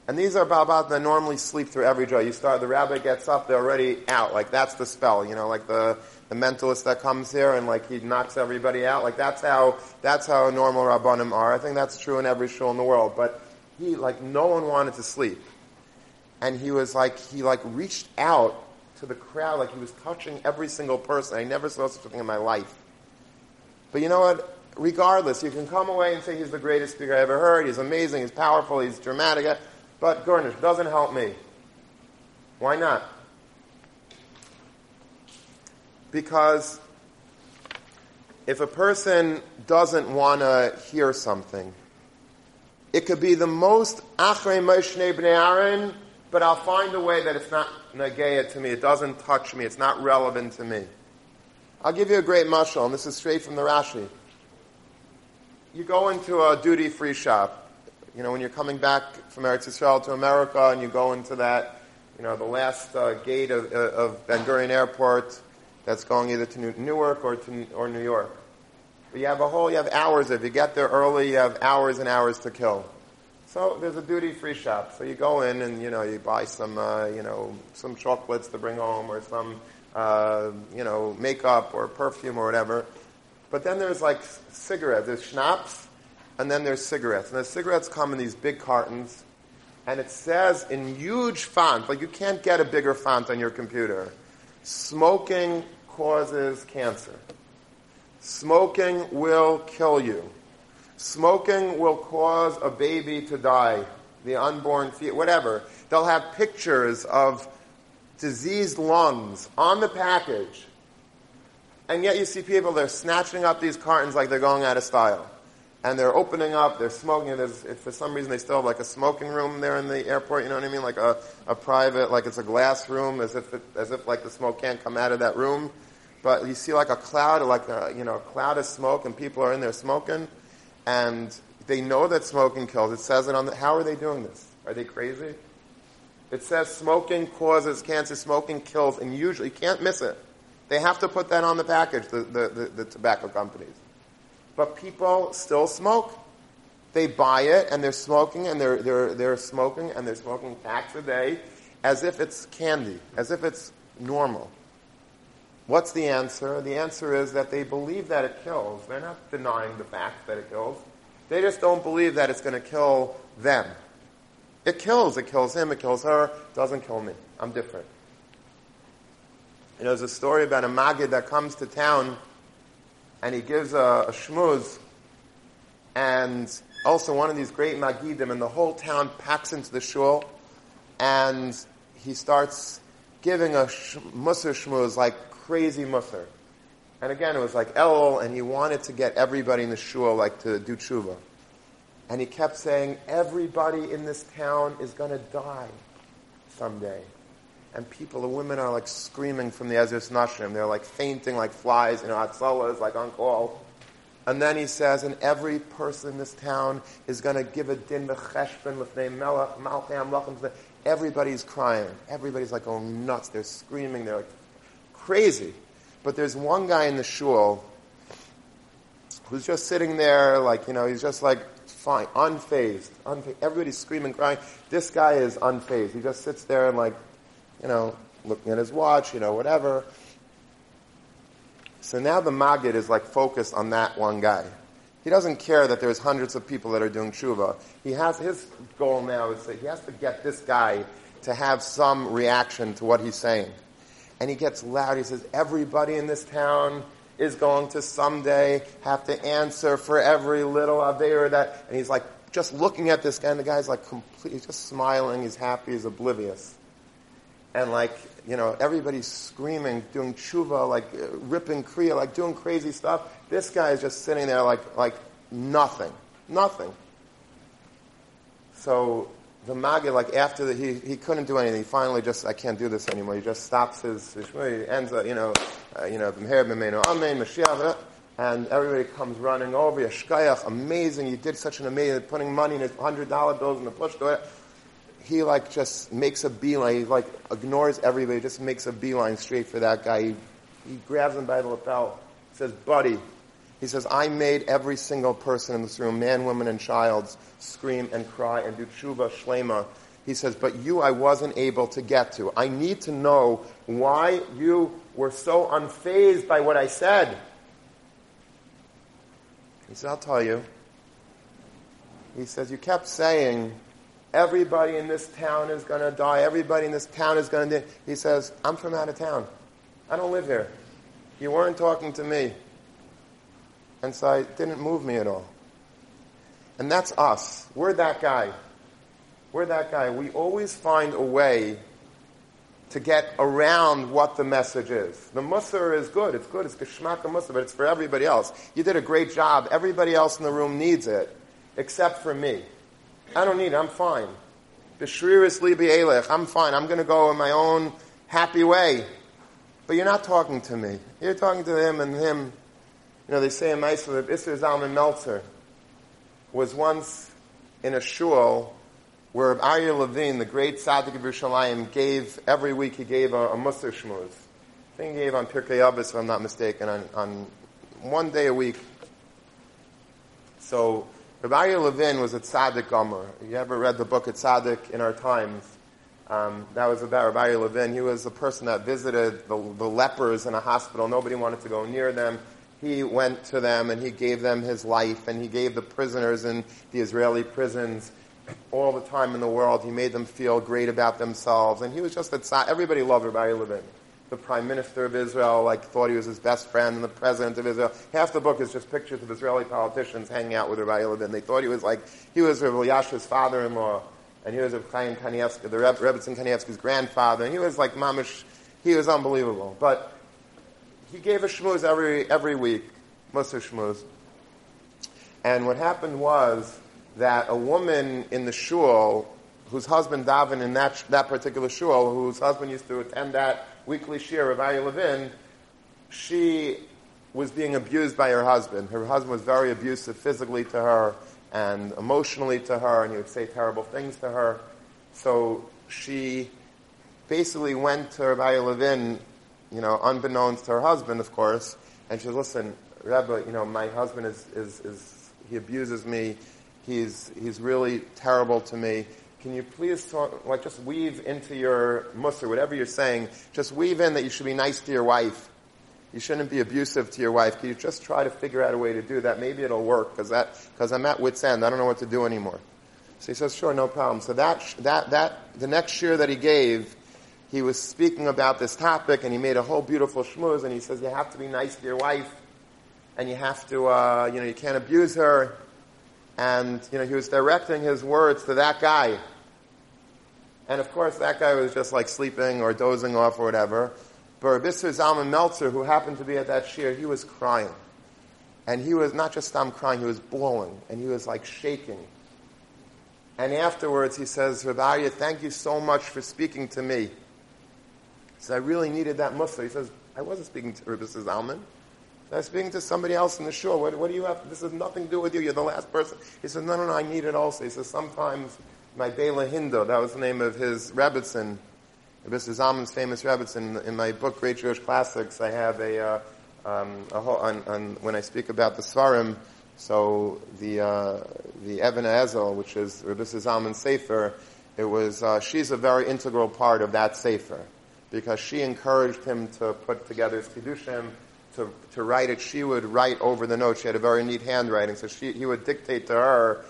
And these are Babat that normally sleep through every day. You start, the rabbi gets up, they're already out. Like that's the spell, you know, like the the mentalist that comes here and like he knocks everybody out. Like that's how that's how normal rabbanim are. I think that's true in every shul in the world. But he like no one wanted to sleep, and he was like he like reached out to the crowd like he was touching every single person. I never saw such a thing in my life. But you know what? Regardless, you can come away and say he's the greatest speaker I ever heard. He's amazing. He's powerful. He's dramatic. But Gurnish doesn't help me. Why not? Because if a person doesn't want to hear something, it could be the most achrei Moshe bnei but I'll find a way that it's not nageya to me. It doesn't touch me. It's not relevant to me. I'll give you a great mashal, and this is straight from the Rashi. You go into a duty-free shop. You know, when you're coming back from Eretz to America, and you go into that, you know, the last uh, gate of, of Ben Gurion Airport, that's going either to Newark or to or New York. But you have a whole, you have hours. If you get there early, you have hours and hours to kill. So there's a duty-free shop. So you go in and you know you buy some uh, you know some chocolates to bring home or some uh, you know makeup or perfume or whatever. But then there's like cigarettes. There's schnapps, and then there's cigarettes. And the cigarettes come in these big cartons, and it says in huge font, like you can't get a bigger font on your computer. Smoking causes cancer. Smoking will kill you. Smoking will cause a baby to die, the unborn fetus, whatever. They'll have pictures of diseased lungs on the package. And yet you see people, they're snatching up these cartons like they're going out of style and they're opening up, they're smoking, and if for some reason they still have like a smoking room there in the airport, you know what I mean? Like a, a private, like it's a glass room, as if, it, as if like the smoke can't come out of that room. But you see like a cloud, like a, you know, a cloud of smoke, and people are in there smoking, and they know that smoking kills. It says it on the, how are they doing this? Are they crazy? It says smoking causes cancer, smoking kills, and usually, you can't miss it. They have to put that on the package, the, the, the, the tobacco companies but people still smoke. They buy it and they're smoking and they're, they're, they're smoking and they're smoking packs a day as if it's candy, as if it's normal. What's the answer? The answer is that they believe that it kills. They're not denying the fact that it kills. They just don't believe that it's going to kill them. It kills. It kills him. It kills her. It doesn't kill me. I'm different. Know, there's a story about a Maggid that comes to town and he gives a, a shmuz and also one of these great Magidim and the whole town packs into the shul and he starts giving a sh- musar shmuz like crazy musar. And again, it was like El, and he wanted to get everybody in the shul like to do tshuva. And he kept saying, everybody in this town is going to die someday. And people, the women are like screaming from the Ezras Nashim. They're like fainting like flies, you know, Hatzalah is like on call. And then he says, and every person in this town is going to give a din v'cheshben l'fnei melech, malchei amlachim. Everybody's crying. Everybody's like going nuts. They're screaming. They're like crazy. But there's one guy in the shul who's just sitting there, like, you know, he's just like fine, unfazed, unfazed. Everybody's screaming, crying. This guy is unfazed. He just sits there and, like, you know, looking at his watch, you know, whatever. So now the Maggid is like focused on that one guy. He doesn't care that there's hundreds of people that are doing tshuva. He has his goal now is that he has to get this guy to have some reaction to what he's saying and he gets loud. He says, Everybody in this town is going to someday have to answer for every little Aveira that. And he's like, just looking at this guy, and the guy's like completely just smiling. He's happy, he's oblivious. And like, you know, everybody's screaming, doing tshuva, like uh, ripping kriya, like doing crazy stuff. This guy is just sitting there like, like nothing. Nothing. So the Maggid, like after the, he, he couldn't do anything. He finally just, I can't do this anymore. He just stops his, his he ends up, you know, uh, you know, Amen, Mashiach, and everybody comes running over. Yasher koach, amazing. You did such an amazing, putting money in his hundred dollar bills in the push door. He like just makes a beeline. He like ignores everybody, just makes a beeline straight for that guy. He, he grabs him by the lapel, says, buddy, he says, I made every single person in this room, man, woman, and child, scream and cry and do tshuva shlema. He says, but you I wasn't able to get to. I need to know why you were so unfazed by what I said. He says, I'll tell you. He says, you kept saying, everybody in this town is going to die. Everybody in this town is going to die. He says, I'm from out of town. I don't live here. You weren't talking to me. And so it didn't move me at all. And that's us. We're that guy. We're that guy. We always find a way to get around what the message is. The musar is good. It's good. It's geschmack musar, but it's for everybody else. You did a great job. Everybody else in the room needs it, except for me. I don't need it. I'm fine. B'shriris libi elech. I'm fine. I'm going to go in my own happy way. But you're not talking to me. You're talking to him and him you know, they say in Meisel that Isser Zalman Meltzer was once in a shul where Aryeh Levine, the great tzaddik of Yerushalayim, gave, every week he gave a, a Musar Shmuz. I think he gave on Pirkei Avos, if I'm not mistaken, on, on one day a week. So, Rabbi Levin was a tzaddik gomer. You ever read the book at Tzaddik in Our Times? Um, that was about Rabbi Levin. He was a person that visited the, the lepers in a hospital. Nobody wanted to go near them he went to them and he gave them his life and he gave the prisoners in the Israeli prisons all the time in the world. He made them feel great about themselves. And he was just a, tzaddik. everybody loved Rabbi Levin. The prime minister of Israel like thought he was his best friend and the president of Israel. Half the book is just pictures of Israeli politicians hanging out with Rabbi Levin. They thought he was like, he was Rav Elyashiv's father-in-law and he was Rabbi Chaim Kanievsky, the Reb, Rebbetzin Kanievsky's grandfather. And he was like mamish, he was unbelievable. But he gave a shmuz every, every week, Musar shmuz. And what happened was that a woman in the shul, whose husband davened in that, that particular shul, whose husband used to attend that weekly shiur of Aryeh Levin, she was being abused by her husband. Her husband was very abusive physically to her and emotionally to her, and he would say terrible things to her. So she basically went to Rabbi Levin you know, unbeknownst to her husband, of course, and she says, listen, Rebbe, you know, my husband is, is, is he abuses me. He's, he's really terrible to me. Can you please talk, like just weave into your musar, whatever you're saying, just weave in that you should be nice to your wife. you shouldn't be abusive to your wife. Can you just try to figure out a way to do that? Maybe it'll work because that because I'm at wit's end. I don't know what to do anymore. So he says, sure, no problem. So that that that the next year that he gave, he was speaking about this topic and he made a whole beautiful shmooze and he says you have to be nice to your wife and you have to uh, you know you can't abuse her and you know he was directing his words to that guy. And of course, that guy was just like sleeping or dozing off or whatever. But Rabbi Zalman Meltzer, who happened to be at that shiur, he was crying. And he was not just I'm crying, he was bawling. And he was like shaking. And afterwards he says, Rabbi thank you so much for speaking to me. He says, I really needed that mussar. He says, I wasn't speaking to Rabbi Zalman. I was speaking to somebody else in the shul. What, what do you have? This has nothing to do with you. You're the last person. He says, no, no, no, I need it also. He says, sometimes my Bela Hinda, that was the name of his Rebbitzin, Mr. Zalman's famous Rebbitzin. In my book, Great Jewish Classics, I have a, uh, um, a whole, on, on, when I speak about the Svarim, so the, uh, the Even HaEzel, which is Rabbi Zalman's Sefer, it was, uh, she's a very integral part of that Sefer. Because she encouraged him to put together his chiddushim, to, to write it, she would write over the notes. She had a very neat handwriting, so she, he would dictate to her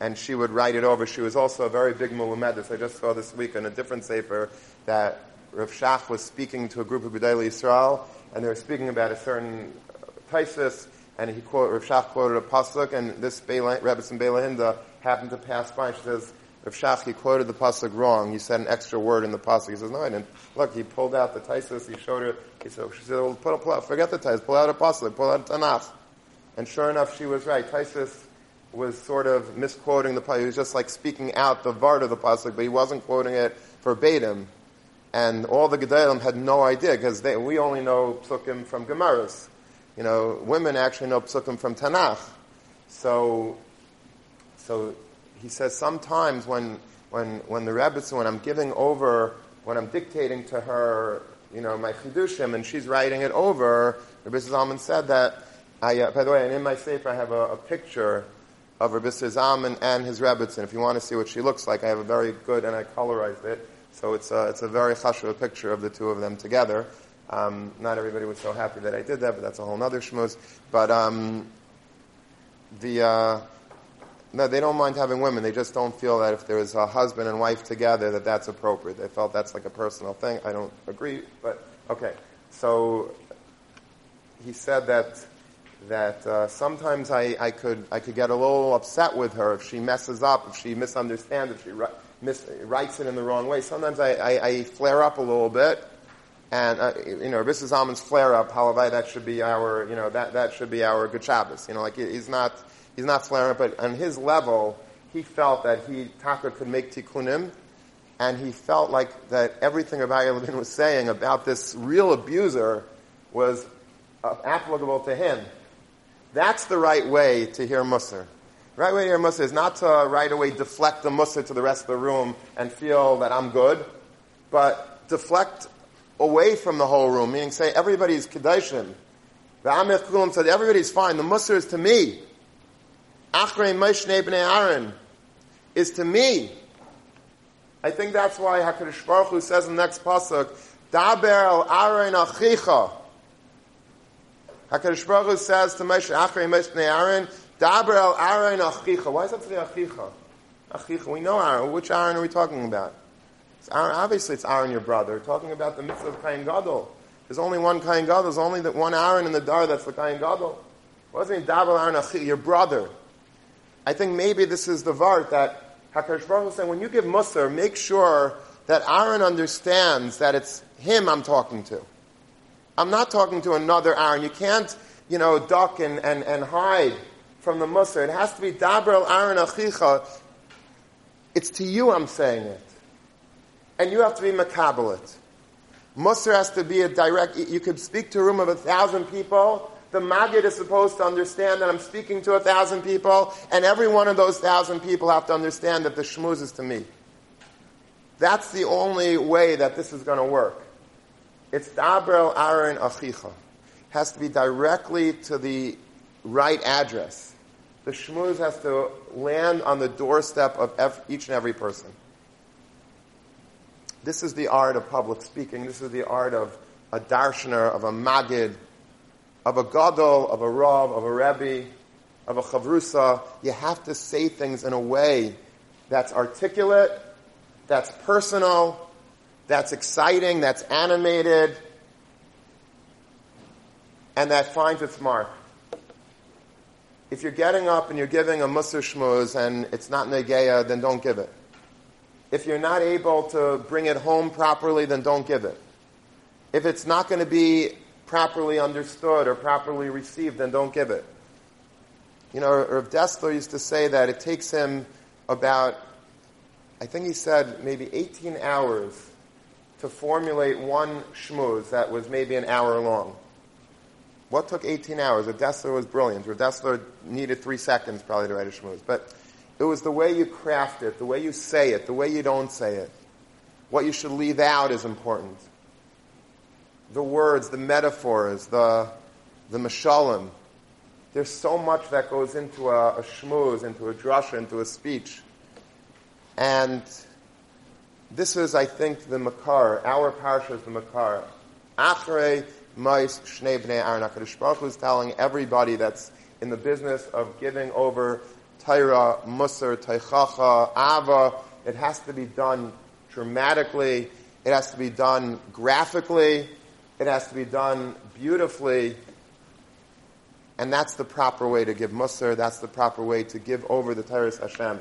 and she would write it over. She was also a very big Mulumedis. I just saw this week in a different Sefer that Rav Shach was speaking to a group of Gedolei Yisrael, and they were speaking about a certain uh, Taisis, and he quote, Rav Shach quoted a pasuk, and this Bela Hinda happened to pass by. She says, Rav Shach, he quoted the pasuk wrong. He said an extra word in the pasuk. He says, no, I didn't. Look, he pulled out the Taisis, he showed her, he said, she said, well, pull, pull forget the Taisis, pull out a pasuk, pull out a Tanakh. And sure enough, she was right. Taisis was sort of misquoting the pasuk. He was just like speaking out the vart of the pasuk, but he wasn't quoting it verbatim. And all the Gedolim had no idea because we only know psukim from Gemaras. You know, women actually know psukim from Tanakh. So, so he says sometimes when when when the Rebbe, when I'm giving over, when I'm dictating to her, you know, my chidushim, and she's writing it over, Rabbi Zalman said that. I, uh, by the way, and in my sefer I have a, a picture of Rabbi Zalman and his Rebbitzin. If you want to see what she looks like, I have a very good, and I colorized it. So it's a, it's a very chashuv picture of the two of them together. Um, not everybody was so happy that I did that, but that's a whole other shmooze. But um, the uh, no, they don't mind having women. They just don't feel that if there is a husband and wife together, that that's appropriate. They felt that's like a personal thing. I don't agree, but okay. So he said that that uh, sometimes I, I, could I could get a little upset with her if she messes up, if she misunderstands, if she ri- mis- writes it in the wrong way. Sometimes I, I, I flare up a little bit, and uh, you know, Rabbi Zalman's flare up. However, that should be our you know that that should be our good Shabbos. You know, like he's not he's not flaring up, but on his level, he felt that he Taka could make tikkunim, and he felt like that everything Rabbi Levin was saying about this real abuser was uh, applicable to him that's the right way to hear Musar. The right way to hear Musar is not to right away deflect the Musar to the rest of the room and feel that I'm good, but deflect away from the whole room, meaning say everybody's Kedoshim. The Amir Kulam said everybody's fine. The Musar is to me. Achrei Moshe Bnei Aaron is to me. I think that's why HaKadosh Baruch Hu says in the next pasuk, Daber al Aaron achicha. HaKadosh Baruch Hu says to Moshe, Achrei Moshe Bnei Aaron, Daber el Aaron Achicha. Why is that the Achicha? Achicha. We know Aaron. Which Aaron are we talking about? It's Aaron, obviously, it's Aaron, your brother. We're talking about the mitzvah of Kohen Gadol. There's only one Kohen Gadol. There's only the one Aaron in the Dar that's the Kohen Gadol. Wasn't he Daber Aaron Achicha, your brother? I think maybe this is the Vart that HaKadosh Baruch Hu said, when you give Musar, make sure that Aaron understands that it's him I'm talking to. I'm not talking to another Aaron. You can't, you know, duck and, and, and hide from the Musar. It has to be Dabrel Aaron Achicha. It's to you I'm saying it. And you have to be Makabalit. Musar has to be a direct, you could speak to a room of a thousand people. The Maggid is supposed to understand that I'm speaking to a thousand people, and every one of those thousand people have to understand that the shmuz is to me. That's the only way that this is going to work. It's Dabrel Aaron Achicha. Has to be directly to the right address. The shmuz has to land on the doorstep of each and every person. This is the art of public speaking. This is the art of a darshaner, of a magid, of a gadol, of a rav, of a rebbe, of a chavrusa. You have to say things in a way that's articulate, that's personal, that's exciting, that's animated, and that finds its mark. If you're getting up and you're giving a musar shmuz and it's not negeya, then don't give it. If you're not able to bring it home properly, then don't give it. If it's not going to be properly understood or properly received, then don't give it. You know, Rav Dessler used to say that it takes him about, I think he said maybe 18 hours to formulate one shmuz that was maybe an hour long. What took 18 hours? Rav Dessler was brilliant. Rav Dessler needed three seconds probably to write a shmuz. But it was the way you craft it, the way you say it, the way you don't say it. What you should leave out is important. The words, the metaphors, the, the mashalim. There's so much that goes into a, a into a drasha, into a speech. And this is, I think, the Makar. Our parsha is the Makar. Achrei Mais Shnei Bnei Aaron HaKadosh Baruch is telling everybody that's in the business of giving over Torah, Musar, Teichacha, Ava. It has to be done dramatically. It has to be done graphically. It has to be done beautifully. And that's the proper way to give Musar. That's the proper way to give over the Torah Hashem.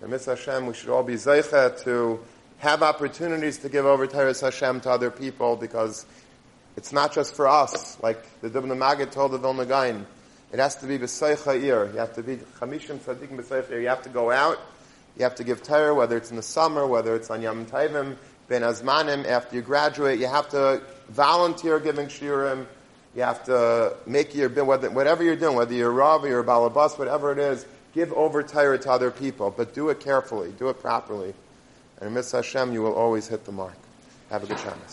And Mitzvah Hashem, we should all be zocheh to have opportunities to give over Toras Hashem to other people because it's not just for us. Like the Dubna Magid told the Vilna Gaon, it has to be B'soch Ha'ir. You have to be Chamishim Tzadikim B'soch Ha'ir. You have to go out. You have to give Torah, whether it's in the summer, whether it's on Yom Tovim, Bein Hazmanim, after you graduate. You have to volunteer giving Shiurim. You have to make your, whatever you're doing, whether you're a Rav or a Balabas, whatever it is, give over Torah to other people, but do it carefully, do it properly. And miss Hashem, you will always hit the mark. Have a good Shabbos.